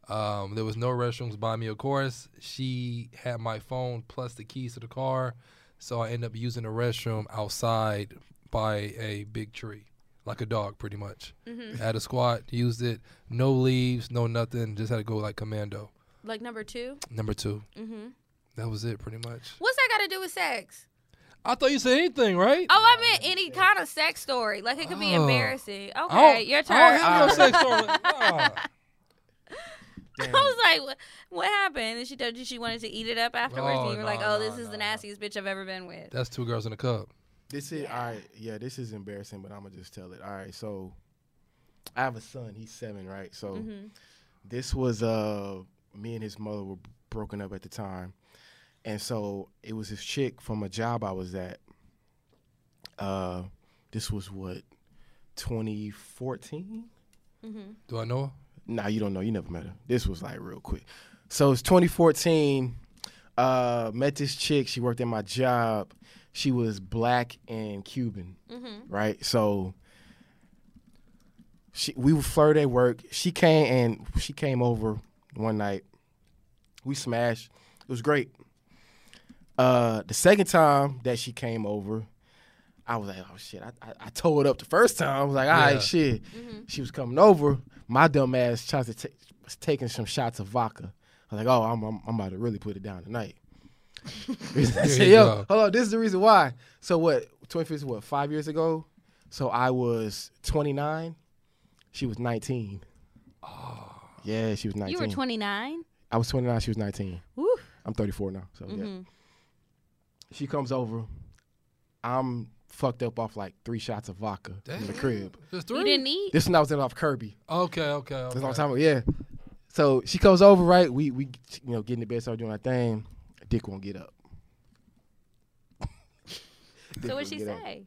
um, there was no restrooms by me. Of course, she had my phone plus the keys to the car, so I end up using the restroom outside by a big tree, like a dog, pretty much. Mm-hmm. Had a squat, used it, no leaves, no nothing. Just had to go like commando. like number two. Number 2 Mm-hmm. that was it, pretty much. What's that got to do with sex? I thought you said anything, right? Oh, I meant any kind of sex story. Like it could be Oh. embarrassing. Okay, your I turn. don't have no sex story. [LAUGHS] Nah. [LAUGHS] I was like, what, what happened? And she told you she wanted to eat it up afterwards, Oh, and you were like, no, oh, this no, is no, the no. nastiest bitch I've ever been with. That's two girls in a cup. This is all right. Yeah, this is embarrassing, but I'm gonna just tell it. All right, so I have a son. He's seven, right? So Mm-hmm. this was uh me and his mother were broken up at the time, and so it was this chick from a job I was at. Uh, this was what 2014. Do I know her? Nah, you don't know. You never met her. This was like real quick. So it's 2014. Uh, met this chick. She worked at my job. She was black and Cuban, right? So she we would flirt at work. She came and she came over one night. We smashed. It was great. Uh, the second time that she came over, I was like, oh shit. I, I, I tore it up the first time. I was like, all right, Yeah. shit. She was coming over. My dumb ass tried to ta- was taking some shots of vodka. I was like, oh, I'm, I'm, I'm about to really put it down tonight. [LAUGHS] [LAUGHS] I said, yo, hold on. This is the reason why. So what? 25th, what? Five years ago. So I was 29. She was 19. Oh. Yeah, she was 19. You were 29. I was 29. She was 19. Woo. I'm 34 now. So yeah. Mm-hmm. She comes over. I'm fucked up off like three shots of vodka in the crib. Just You didn't eat. This one I was in off Kirby. Okay, okay, okay. That's what I'm talking about. Yeah. So she comes over, right? We we you know getting in the bed, start doing our thing. Dick won't get up. [LAUGHS] Dick So what'd she get up. say?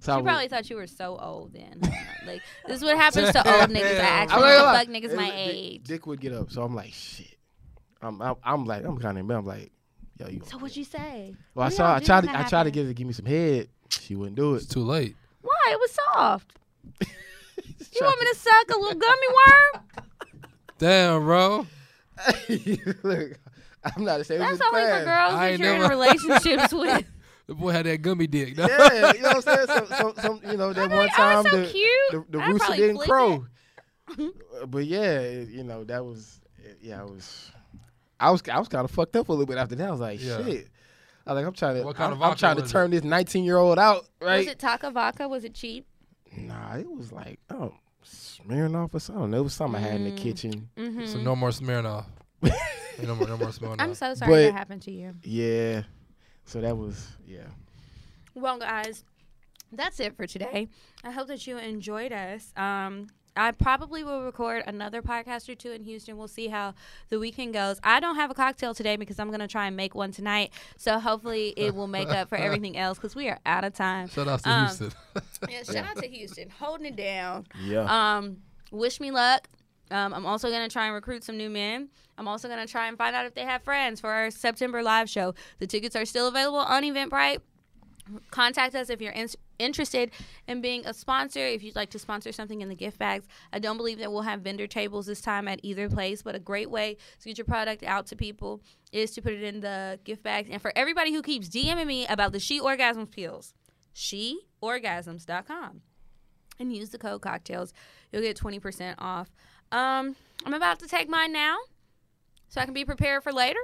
So I She was- probably thought you were so old then. [LAUGHS] like this is what happens to old niggas. I actually not want to gonna lie. fuck niggas It my was- Dick- age. Dick would get up, so I'm like, shit. I'm I'm, I'm like I'm kind of I'm like, yo, you. So what'd you say? Well, I saw. I tried. To, I tried to get her to give me some head. She wouldn't do it. It's too late. Why? It was soft. [LAUGHS] You want me to suck a little gummy worm? Damn, bro. [LAUGHS] Look, I'm not ashamed. That's of only for girls I that ain't you're in never- relationships [LAUGHS] with. The boy had that gummy dick. no? Yeah, you know what I'm saying. Some, some, some you know, that I'm one like, oh, time it's so the, cute. the the I'd rooster probably didn't flick crow. Uh, but yeah, it- you know that was yeah, I was I was I was kind of fucked up a little bit after that. I was like, Yeah. shit. I was like, I'm trying to What kind I'm, of I'm trying to was turn this 19 year old out, right? Was it Taaka Vodka? Was it cheap? Nah, it was like oh, Smirnoff or something. It was something I had Mm. in the kitchen. So no more Smirnoff. Ain't [LAUGHS] no more, no more Smirnoff. I'm so sorry But- that happened to you. Yeah, so that was yeah. Well, guys, that's it for today. I hope that you enjoyed us. Um, I probably will record another podcast or two in Houston. We'll see how the weekend goes. I don't have a cocktale today because I'm going to try and make one tonight. So hopefully it will make up for [LAUGHS] everything else because we are out of time. Shout out to Um, Houston. [LAUGHS] Yeah, shout out to Houston, holding it down. Yeah. Um, wish me luck. Um, I'm also going to try and recruit some new men. I'm also going to try and find out if they have friends for our September live show. The tickets are still available on Eventbrite. Contact us if you're in- interested in being a sponsor. If you'd like to sponsor something in the gift bags, I don't believe that we'll have vendor tables this time at either place, but a great way to get your product out to people is to put it in the gift bags. And for everybody who keeps DMing me about the She Orgasms pills, sheorgasms.com and use the code cocktales. You'll get 20% off. Um, I'm about to take mine now so I can be prepared for later.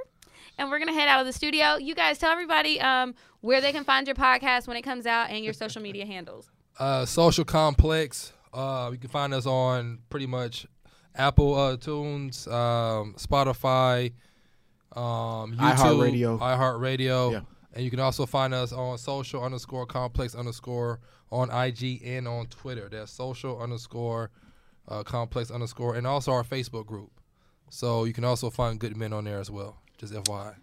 And we're going to head out of the studio. You guys tell everybody um, where they can find your podcast when it comes out and your social media handles. [LAUGHS] Uh, Social Complex. Uh, you can find us on pretty much Apple uh, Tunes, um, Spotify, um, YouTube, iHeartRadio. iHeartRadio. Yeah. And you can also find us on social underscore complex underscore on IG and on Twitter. That's social underscore uh, complex underscore and also our Facebook group. So you can also find good men on there as well. Just FYI.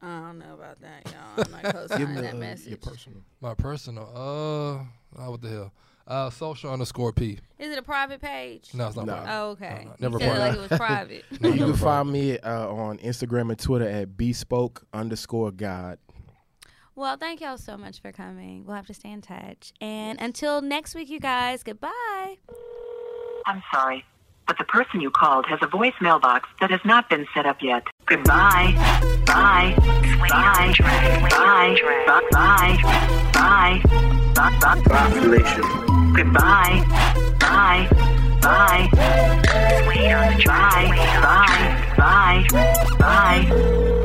I don't know about that, y'all. I'm not [LAUGHS] Give co-signing me that uh, message. your personal. My personal, uh, oh, what the hell? Uh, social underscore P. Is it a private page? No, it's not. No. private. Oh, okay. No, no, never you said it like private. it was private. [LAUGHS] No, You can find me uh, on Instagram and Twitter at bespoke underscore God. well, thank y'all so much for coming. We'll have to stay in touch. And until next week, you guys, goodbye. I'm sorry, but the person you called has a voice mailbox that has not been set up yet. Goodbye. Bye. Bye. Bye. Bye. Bye. Bye. Bye. Population. Goodbye. Bye. Bye. Bye. Bye. Bye. Bye.